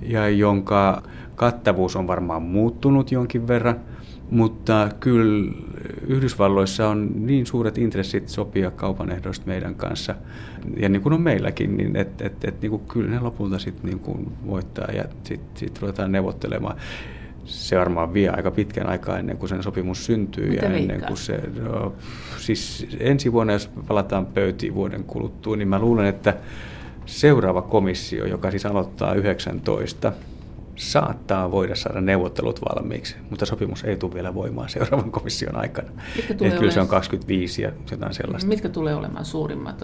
ja jonka kattavuus on varmaan muuttunut jonkin verran, mutta kyllä Yhdysvalloissa on niin suuret intressit sopia kaupan ehdoista meidän kanssa, ja niin kuin on meilläkin, niin että et, et, niin kuin kyllä ne lopulta sitten niin voittaa ja sitten sit ruvetaan neuvottelemaan. Se varmaan vie aika pitkän aikaa ennen kuin sen sopimus syntyy. Mitä ja ennen kuin se, no, siis ensi vuonna, jos palataan pöytiin vuoden kuluttua, niin mä luulen, että seuraava komissio, joka siis aloittaa 19, saattaa voida saada neuvottelut valmiiksi, mutta sopimus ei tule vielä voimaan seuraavan komission aikana. Että kyllä se on 25 ja jotain sellaista. Mitkä tulee olemaan suurimmat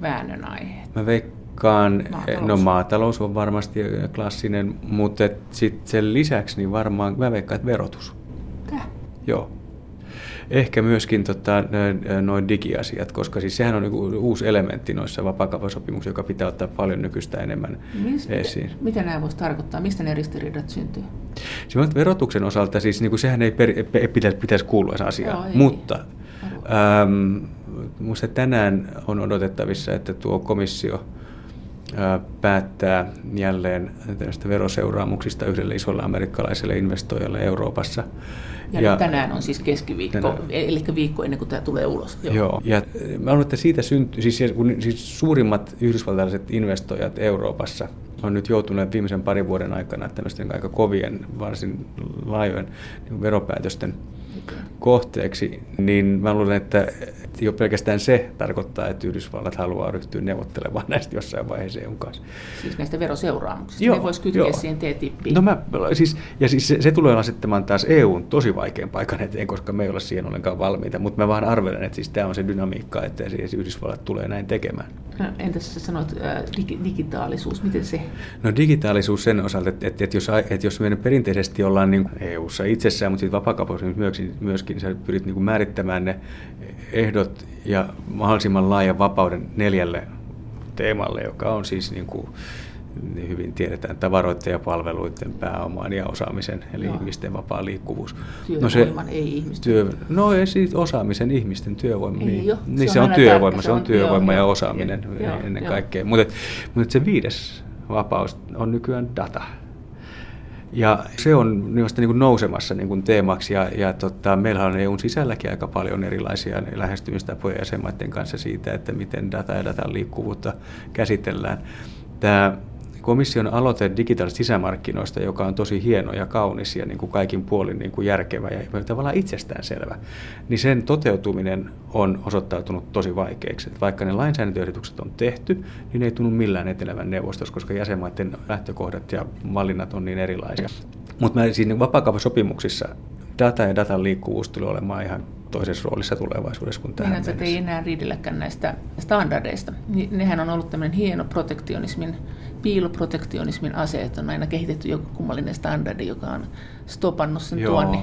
väännön aiheet? Mä veikkaan, maatalous. no maatalous on varmasti klassinen, mutta sitten sen lisäksi niin varmaan mä veikkaan, että verotus. Täh? Joo ehkä myöskin tota, noin digiasiat, koska siis sehän on niin uusi elementti noissa vapaakauppasopimuksissa, joka pitää ottaa paljon nykyistä enemmän Mistä, esiin. Mitä nämä voisi tarkoittaa? Mistä ne ristiriidat syntyy? Siis verotuksen osalta siis niin kuin sehän ei per, pitäisi, pitäisi kuulua se asia, Joo, mutta ähm, minusta tänään on odotettavissa, että tuo komissio päättää jälleen tästä veroseuraamuksista yhdelle isolle amerikkalaiselle investoijalle Euroopassa. Ja, ja tänään on siis keskiviikko, tänään. eli viikko ennen kuin tämä tulee ulos. Joo, Joo. ja mä luulen, että siitä syntyy, siis, kun, siis suurimmat yhdysvaltalaiset investoijat Euroopassa on nyt joutuneet viimeisen parin vuoden aikana tämmöisten aika kovien, varsin laajojen niin veropäätösten kohteeksi, niin mä luulen, että jo pelkästään se tarkoittaa, että Yhdysvallat haluaa ryhtyä neuvottelemaan näistä jossain vaiheessa EUn kanssa. Siis näistä veroseuraamuksista, joo, ne voisi kytkeä joo. siihen TTIPiin. No mä, siis, ja siis se, se tulee asettamaan taas EUn tosi vaikean paikan eteen, koska me ei ole siihen ollenkaan valmiita, mutta mä vaan arvelen, että siis tämä on se dynamiikka, että siis Yhdysvallat tulee näin tekemään. No, entäs sä sanoit äh, dig- digitaalisuus, miten se? No digitaalisuus sen osalta, että, että, että, jos, että jos me perinteisesti ollaan niin EU-ssa itsessään, mutta sitten myöskin, myöskin sä pyrit niin määrittämään ne ehdot ja mahdollisimman laajan vapauden neljälle teemalle, joka on siis niin kuin, niin hyvin tiedetään tavaroiden ja palveluiden pääomaan ja osaamisen, eli Joo. ihmisten vapaa liikkuvuus. Työvoiman, no se, ei ihmisten. Työ, no ei siis osaamisen ihmisten työvoima. Ei, niin, jo, niin se, se on, on työvoima, se on, työvoima jo, ja osaaminen jo, ennen jo, kaikkea. Mutta, mutta se viides vapaus on nykyään data. Ja se on niin kuin nousemassa niin kuin teemaksi ja, ja tota, meillä on EUn sisälläkin aika paljon erilaisia lähestymistapoja jäsenmaiden kanssa siitä, että miten data ja datan liikkuvuutta käsitellään. Tämä komission aloite digitaalisista sisämarkkinoista, joka on tosi hieno ja kaunis ja niin kuin kaikin puolin niin kuin järkevä ja tavallaan itsestäänselvä, niin sen toteutuminen on osoittautunut tosi vaikeaksi. Että vaikka ne lainsäädäntöehdotukset on tehty, niin ne ei tunnu millään etelevän neuvostossa, koska jäsenmaiden lähtökohdat ja valinnat on niin erilaisia. Mutta siinä vapaakauppasopimuksissa data ja datan liikkuvuus tulee olemaan ihan toisessa roolissa tulevaisuudessa kuin tähän niin, mennessä. ei enää riidelläkään näistä standardeista. Nehän on ollut tämmöinen hieno protektionismin, piiloprotektionismin ase, että on aina kehitetty joku kummallinen standardi, joka on stopannut sen Joo. tuonni.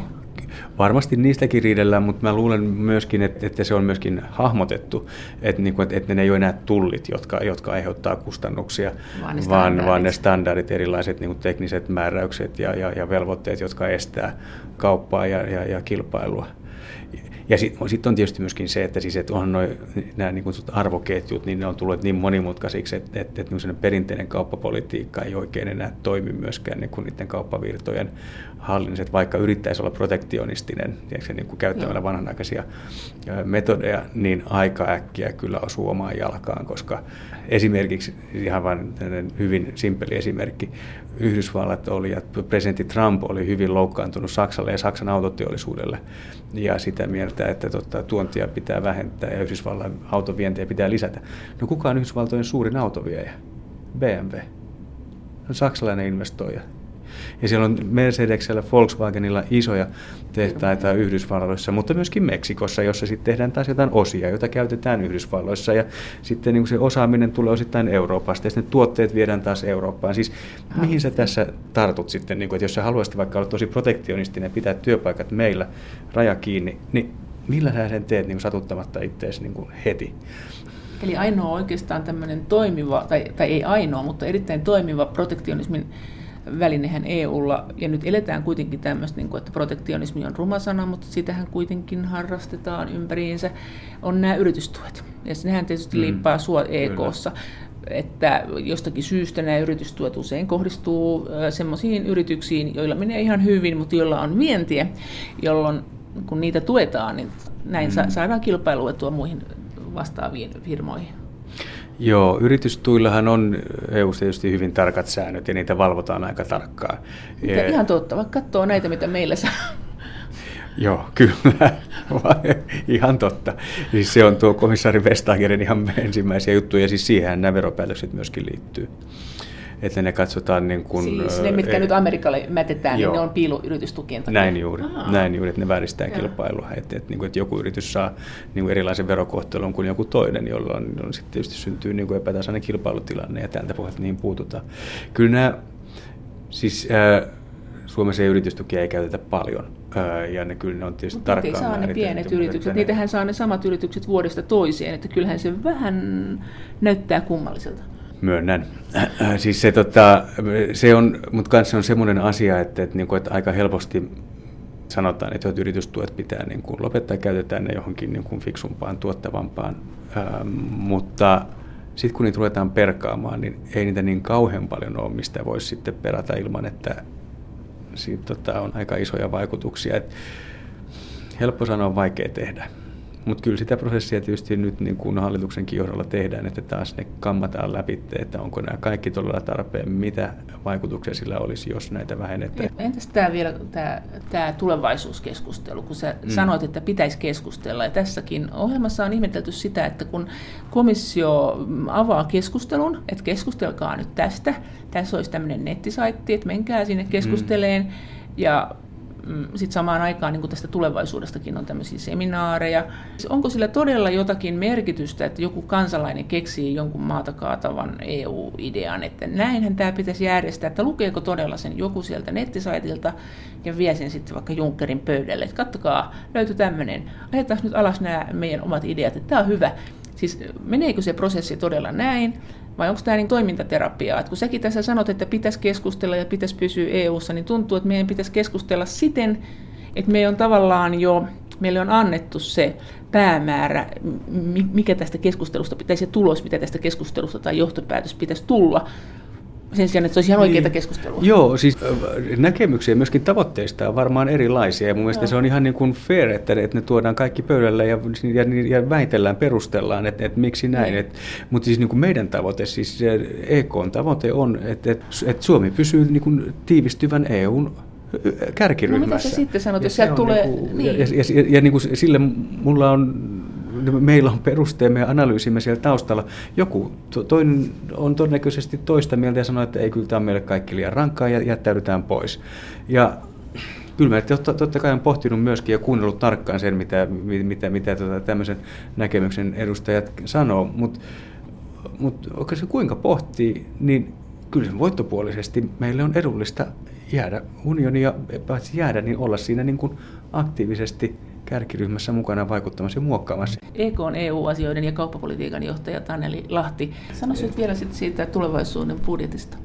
Varmasti niistäkin riidellään, mutta mä luulen myöskin, että, että se on myöskin hahmotettu, että, niin kuin, että ne ei ole enää tullit, jotka, jotka aiheuttaa kustannuksia, vaan ne vaan, vaan ne standardit, erilaiset niin kuin tekniset määräykset ja, ja, ja velvoitteet, jotka estää kauppaa ja, ja, ja kilpailua. Ja sitten sit on tietysti myöskin se, että, siis, että onhan noi, nämä niin arvoketjut, niin ne on tullut niin monimutkaisiksi, että, että, että niin perinteinen kauppapolitiikka ei oikein enää toimi myöskään niin kuin niiden kauppavirtojen hallinnaiset, vaikka yrittäisi olla protektionistinen se niin kuin käyttämällä vanhanaikaisia metodeja, niin aika äkkiä kyllä osuu omaan jalkaan, koska esimerkiksi ihan vain hyvin simpeli esimerkki, Yhdysvallat oli ja presidentti Trump oli hyvin loukkaantunut Saksalle ja Saksan autoteollisuudelle ja sitä mieltä, että tota, tuontia pitää vähentää ja Yhdysvallan autovientiä pitää lisätä. No kuka on Yhdysvaltojen suurin autoviejä? BMW. No, saksalainen investoija. Ja siellä on Mercedesellä, Volkswagenilla isoja tehtaita Yhdysvalloissa, mutta myöskin Meksikossa, jossa sitten tehdään taas jotain osia, joita käytetään Yhdysvalloissa. Ja sitten niin se osaaminen tulee osittain Euroopasta ja sitten tuotteet viedään taas Eurooppaan. Siis mihin sä tässä tartut sitten, niin kuin, että jos sä haluaisit vaikka olla tosi protektionistinen ja pitää työpaikat meillä raja kiinni, niin millä sä sen teet niin satuttamatta itseäsi niin heti? Eli ainoa oikeastaan tämmöinen toimiva, tai, tai ei ainoa, mutta erittäin toimiva protektionismin välinehän EUlla, ja nyt eletään kuitenkin tämmöistä, niin kuin, että protektionismi on ruma sana, mutta sitähän kuitenkin harrastetaan ympäriinsä, on nämä yritystuet. Ja nehän tietysti mm. liippaa sua EKssa. Että jostakin syystä nämä yritystuet usein kohdistuu semmoisiin yrityksiin, joilla menee ihan hyvin, mutta joilla on vientiä, jolloin kun niitä tuetaan, niin näin mm. saadaan kilpailuetua muihin vastaaviin firmoihin. Joo, yritystuillahan on eu tietysti hyvin tarkat säännöt ja niitä valvotaan aika tarkkaan. Ja ihan totta, vaikka katsoo näitä, mitä meillä saa. Joo, kyllä. ihan totta. Siis se on tuo komissaari Vestagerin ihan ensimmäisiä juttuja, siis siihen nämä veropäätökset myöskin liittyy että ne katsotaan niin kuin... Siis ne, mitkä e- nyt Amerikalle mätetään, joo. niin ne on piiloyritystukien takia. Näin juuri, Aha. näin juuri että ne vääristää kilpailua. Että, että, niin kuin, että joku yritys saa niin kuin erilaisen verokohtelun kuin joku toinen, jolloin on sitten tietysti syntyy niin kuin epätasainen kilpailutilanne ja tältä pohjalta niihin puututaan. Kyllä nämä, siis äh, Suomessa ei yritystukia ei käytetä paljon, ja ne kyllä ne on tietysti mutta tarkkaan saa ne pienet yritykset, ne... niitähän saa ne samat yritykset vuodesta toiseen, että kyllähän se vähän näyttää kummalliselta. Myönnän. Siis se, tota, se on, mutta kanssa on semmoinen asia, että, että, niin kuin, että aika helposti sanotaan, että yritystuet pitää niin kuin lopettaa, käytetään ne johonkin niin kuin fiksumpaan, tuottavampaan, ähm, mutta sitten kun niitä ruvetaan perkaamaan, niin ei niitä niin kauhean paljon ole, mistä voisi sitten perata ilman, että siitä tota, on aika isoja vaikutuksia. Et helppo sanoa, vaikea tehdä. Mutta kyllä sitä prosessia tietysti nyt niin kuin hallituksenkin johdolla tehdään, että taas ne kammataan läpi, että onko nämä kaikki todella tarpeen, mitä vaikutuksia sillä olisi, jos näitä vähennetään. Entäs tämä vielä tämä, tämä tulevaisuuskeskustelu, kun sä mm. sanoit, että pitäisi keskustella. Ja tässäkin ohjelmassa on ihmetelty sitä, että kun komissio avaa keskustelun, että keskustelkaa nyt tästä, tässä olisi tämmöinen nettisaitti, että menkää sinne keskusteleen, mm. ja Mm, sitten samaan aikaan niin kuin tästä tulevaisuudestakin on tämmöisiä seminaareja. Onko sillä todella jotakin merkitystä, että joku kansalainen keksii jonkun maata kaatavan EU-idean, että näinhän tämä pitäisi järjestää, että lukeeko todella sen joku sieltä nettisaitilta ja vie sen sitten vaikka Junckerin pöydälle, että kattokaa, löytyy tämmöinen, ajetaan nyt alas nämä meidän omat ideat, että tämä on hyvä. Siis meneekö se prosessi todella näin, vai onko tämä niin toimintaterapiaa? Et kun säkin tässä sanot, että pitäisi keskustella ja pitäisi pysyä EU-ssa, niin tuntuu, että meidän pitäisi keskustella siten, että me on tavallaan jo, meille on annettu se päämäärä, mikä tästä keskustelusta pitäisi ja tulos, mitä tästä keskustelusta tai johtopäätös pitäisi tulla, sen sijaan, että se olisi ihan oikeaa niin. keskustelua. Joo, siis näkemyksiä myöskin tavoitteista on varmaan erilaisia. Ja mun mielestä Joo. se on ihan niin kuin fair, että, että ne tuodaan kaikki pöydälle ja, ja, ja väitellään, perustellaan, että, että miksi näin. Niin. Että, mutta siis niin kuin meidän tavoite, siis EKn tavoite on, että, että, että Suomi pysyy niin kuin tiivistyvän EUn kärkiryhmässä. No mitä sä sitten sanot, jos sieltä tulee... Niin kuin, niin. Ja, ja, ja, ja niin kuin sille mulla on meillä on perusteemme ja analyysimme siellä taustalla. Joku toinen on todennäköisesti toista mieltä ja sanoo, että ei kyllä tämä on meille kaikki liian rankkaa ja jättäydytään pois. Ja kyllä mä totta, totta kai olen pohtinut myöskin ja kuunnellut tarkkaan sen, mitä, mitä, mitä tota, tämmöisen näkemyksen edustajat sanoo, mutta mut, mut se kuinka pohtii, niin kyllä se voittopuolisesti meille on edullista jäädä unionia, paitsi jäädä, niin olla siinä niin kuin aktiivisesti kärkiryhmässä mukana vaikuttamassa ja muokkaamassa. EK on EU-asioiden ja kauppapolitiikan johtaja Taneli Lahti. Sano nyt vielä sit siitä tulevaisuuden budjetista.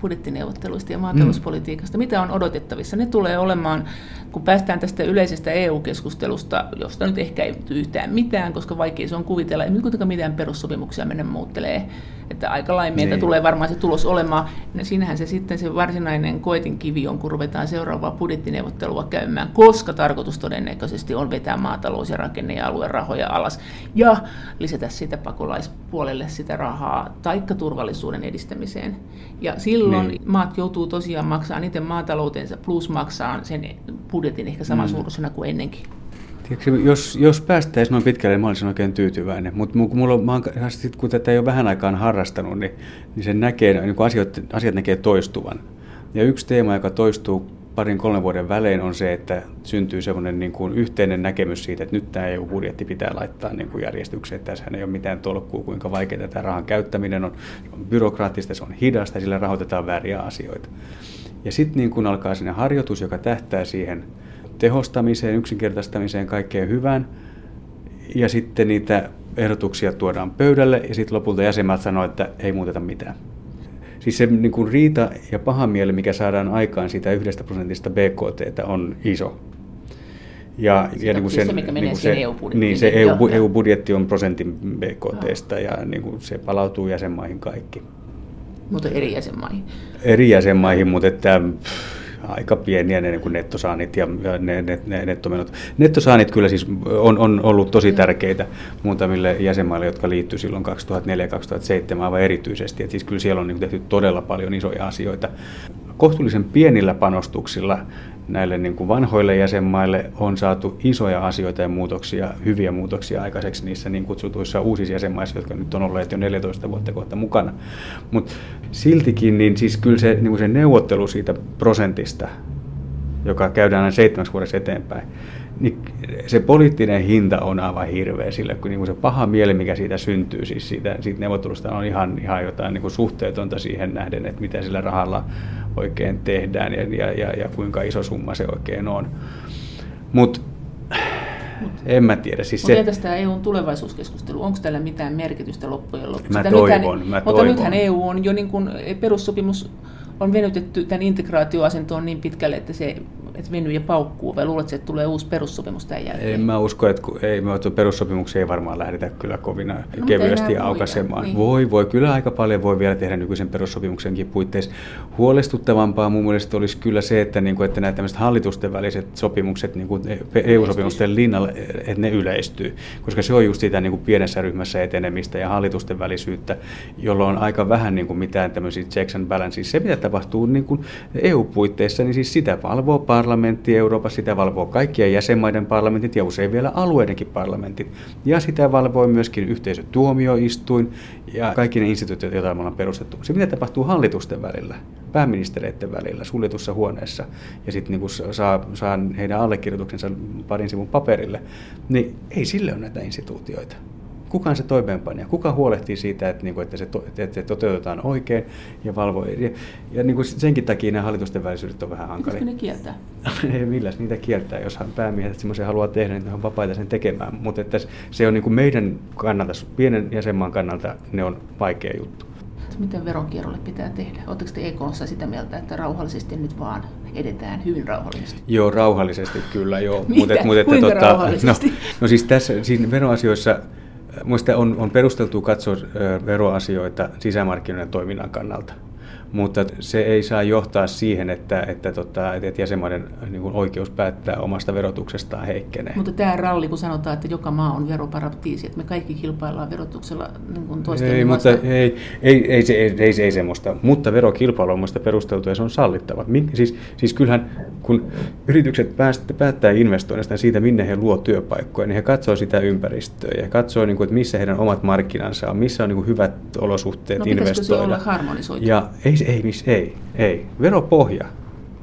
budjettineuvotteluista ja maatalouspolitiikasta. Mm. Mitä on odotettavissa? Ne tulee olemaan, kun päästään tästä yleisestä EU-keskustelusta, josta nyt ehkä ei yhtään mitään, koska vaikea se on kuvitella, ei kuitenkaan mitään perussopimuksia mennä muuttelee. Että aika lain meiltä niin. tulee varmaan se tulos olemaan. Ja siinähän se sitten se varsinainen koetin kivi on, kun ruvetaan seuraavaa budjettineuvottelua käymään, koska tarkoitus todennäköisesti on vetää maatalous- ja rakenne- ja aluerahoja alas ja lisätä sitä pakolaispuolelle sitä rahaa taikka turvallisuuden edistämiseen. Ja silloin niin. maat joutuu tosiaan maksamaan itse maataloutensa plus maksaa sen budjetin ehkä samansuuruisena mm. kuin ennenkin. Tiedätkö, jos, jos päästäisiin noin pitkälle, niin mä olisin oikein tyytyväinen. Mutta mulla kun tätä ei ole vähän aikaan harrastanut, niin, niin se näkee, niin kun asiat, asiat näkee toistuvan. Ja yksi teema, joka toistuu parin kolmen vuoden välein on se, että syntyy semmoinen niin kuin yhteinen näkemys siitä, että nyt tämä EU-budjetti pitää laittaa niin kuin järjestykseen. Tässähän ei ole mitään tolkkua, kuinka vaikeaa tämä rahan käyttäminen on. Se on byrokraattista, se on hidasta, sillä rahoitetaan vääriä asioita. Ja sitten niin kun alkaa sinne harjoitus, joka tähtää siihen tehostamiseen, yksinkertaistamiseen, kaikkeen hyvään, ja sitten niitä ehdotuksia tuodaan pöydälle, ja sitten lopulta jäsenmaat sanoo, että ei muuteta mitään. Siis se niin kuin riita ja paha mieli, mikä saadaan aikaan siitä yhdestä prosentista BKT, on iso. Ja, ja niin kuin sen, se, mikä menee niin se, EU-budjettiin. Niin, se EU, EU-budjetti on prosentin BKTstä ja niin kuin se palautuu jäsenmaihin kaikki. Mutta eri jäsenmaihin. Eri jäsenmaihin, mutta että, pff, aika pieniä ne niin nettosaannit ja ne, ne, ne nettomenot. Nettosaannit kyllä siis on, on ollut tosi tärkeitä muutamille jäsenmaille, jotka liittyivät silloin 2004-2007 aivan erityisesti. Et siis kyllä siellä on niin tehty todella paljon isoja asioita. Kohtuullisen pienillä panostuksilla näille niin kuin vanhoille jäsenmaille on saatu isoja asioita ja muutoksia, hyviä muutoksia aikaiseksi niissä niin kutsutuissa uusissa jäsenmaissa, jotka nyt on olleet jo 14 vuotta kohta mukana. Mutta siltikin, niin siis kyllä se, niin kuin se neuvottelu siitä prosentista, joka käydään aina seitsemäksi vuodessa eteenpäin, niin se poliittinen hinta on aivan hirveä sille, kun niin se paha mieli, mikä siitä syntyy, siis siitä, siitä neuvottelusta on ihan, ihan jotain niin suhteetonta siihen nähden, että mitä sillä rahalla oikein tehdään ja, ja, ja, ja kuinka iso summa se oikein on. Mutta en mä tiedä. Siis Mutta se... entäs tämä EUn tulevaisuuskeskustelu, onko tällä mitään merkitystä loppujen lopuksi? Mä toivon, mitään, mä Mutta nythän EU on jo niin kuin perussopimus on venytetty tämän integraatioasentoon niin pitkälle, että se että venyy ja paukkuu, vai luuletko, että tulee uusi perussopimus tämän jälkeen? En mä usko, että ei, me perussopimuksia ei varmaan lähdetä kyllä kovin no, kevyesti aukaisemaan. Niin. Voi, voi, kyllä aika paljon voi vielä tehdä nykyisen perussopimuksenkin puitteissa. Huolestuttavampaa mun mielestä olisi kyllä se, että, niin kuin, että nämä tämmöiset hallitusten väliset sopimukset niin kuin EU-sopimusten linnalle, että ne yleistyy, koska se on just sitä niin kuin pienessä ryhmässä etenemistä ja hallitusten välisyyttä, jolloin on aika vähän niin kuin mitään tämmöisiä checks and balances. Se, mitä tapahtuu niin kuin EU-puitteissa, niin siis sitä valvoo parlamentti Euroopassa, sitä valvoo kaikkien jäsenmaiden parlamentit ja usein vielä alueidenkin parlamentit. Ja sitä valvoo myöskin yhteisötuomioistuin ja kaikki ne instituutiot, joita me ollaan perustettu. Se, mitä tapahtuu hallitusten välillä, pääministereiden välillä, suljetussa huoneessa, ja sitten niin saa, saa heidän allekirjoituksensa parin sivun paperille, niin ei sille ole näitä instituutioita kuka se toimeenpanija, kuka huolehtii siitä, että, niin kuin, että, se, to, että se toteutetaan oikein ja valvoo. Ja, ja niin kuin senkin takia nämä hallitusten välisyydet on vähän hankalia. Pitäisikö ne kieltää? Ei milläs niitä kieltää, jos päämiehet semmoisen haluaa tehdä, niin on vapaita sen tekemään. Mutta että se on niin kuin meidän kannalta, pienen jäsenmaan kannalta, ne on vaikea juttu. Miten veronkierrolle pitää tehdä? Oletteko te EKssa sitä mieltä, että rauhallisesti nyt vaan edetään hyvin rauhallisesti? Joo, rauhallisesti kyllä joo. Mitä? Mut, et, Kuinka tota, no, no siis tässä siinä veroasioissa Minusta on, on perusteltu katsoa veroasioita sisämarkkinoiden toiminnan kannalta mutta se ei saa johtaa siihen, että, että, tota, että jäsenmaiden niin kuin oikeus päättää omasta verotuksestaan heikkenee. Mutta tämä ralli, kun sanotaan, että joka maa on veroparatiisi, että me kaikki kilpaillaan verotuksella niin kuin toisten ei, mutta ei, ei, ei, ei, se, ei, ei, ei semmoista. Mutta verokilpailu on minusta perusteltu ja se on sallittava. Siis, siis kyllähän kun yritykset päästä, päättää investoinnista siitä, minne he luo työpaikkoja, niin he katsoo sitä ympäristöä ja katsoo, niin kuin, että missä heidän omat markkinansa on, missä on niin kuin hyvät olosuhteet no, investoida. Se olla harmonisoitu? Ja ei, ei, miss, ei, ei. Veropohja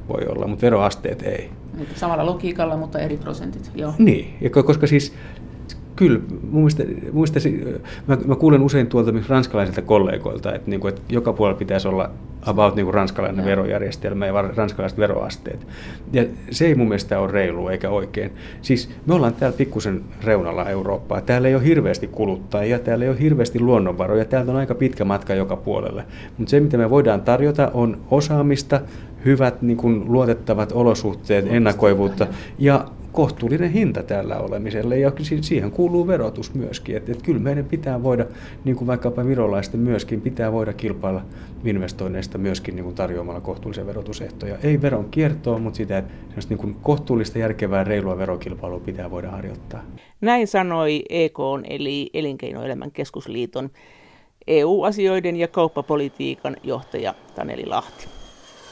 voi olla, mutta veroasteet ei. Samalla logiikalla, mutta eri prosentit, joo. Niin, koska siis kyllä, mun mielestä, mun mielestä mä, mä kuulen usein tuolta myös ranskalaisilta kollegoilta, että, niin kuin, että joka puolella pitäisi olla about niin kuin ranskalainen ja. verojärjestelmä ja ranskalaiset veroasteet. Ja se ei mun mielestä ole reilu eikä oikein. Siis me ollaan täällä pikkusen reunalla Eurooppaa. Täällä ei ole hirveästi kuluttajia, täällä ei ole hirveästi luonnonvaroja, täältä on aika pitkä matka joka puolelle. Mutta se, mitä me voidaan tarjota, on osaamista, hyvät niin kuin luotettavat olosuhteet, ennakoivuutta ja kohtuullinen hinta tällä olemiselle ja siihen kuuluu verotus myöskin. Että, että kyllä meidän pitää voida, niin kuin vaikkapa virolaisten myöskin, pitää voida kilpailla investoinneista myöskin niin kuin tarjoamalla kohtuullisia verotusehtoja. Ei veron kiertoa, mutta sitä, että niin kuin kohtuullista, järkevää, reilua verokilpailua pitää voida harjoittaa. Näin sanoi EK eli Elinkeinoelämän keskusliiton EU-asioiden ja kauppapolitiikan johtaja Taneli Lahti.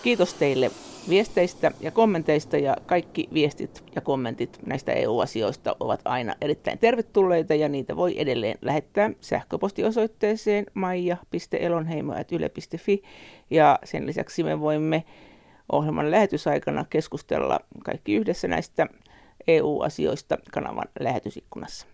Kiitos teille viesteistä ja kommenteista ja kaikki viestit ja kommentit näistä EU-asioista ovat aina erittäin tervetulleita ja niitä voi edelleen lähettää sähköpostiosoitteeseen maija.elonheimo.yle.fi ja sen lisäksi me voimme ohjelman lähetysaikana keskustella kaikki yhdessä näistä EU-asioista kanavan lähetysikkunassa.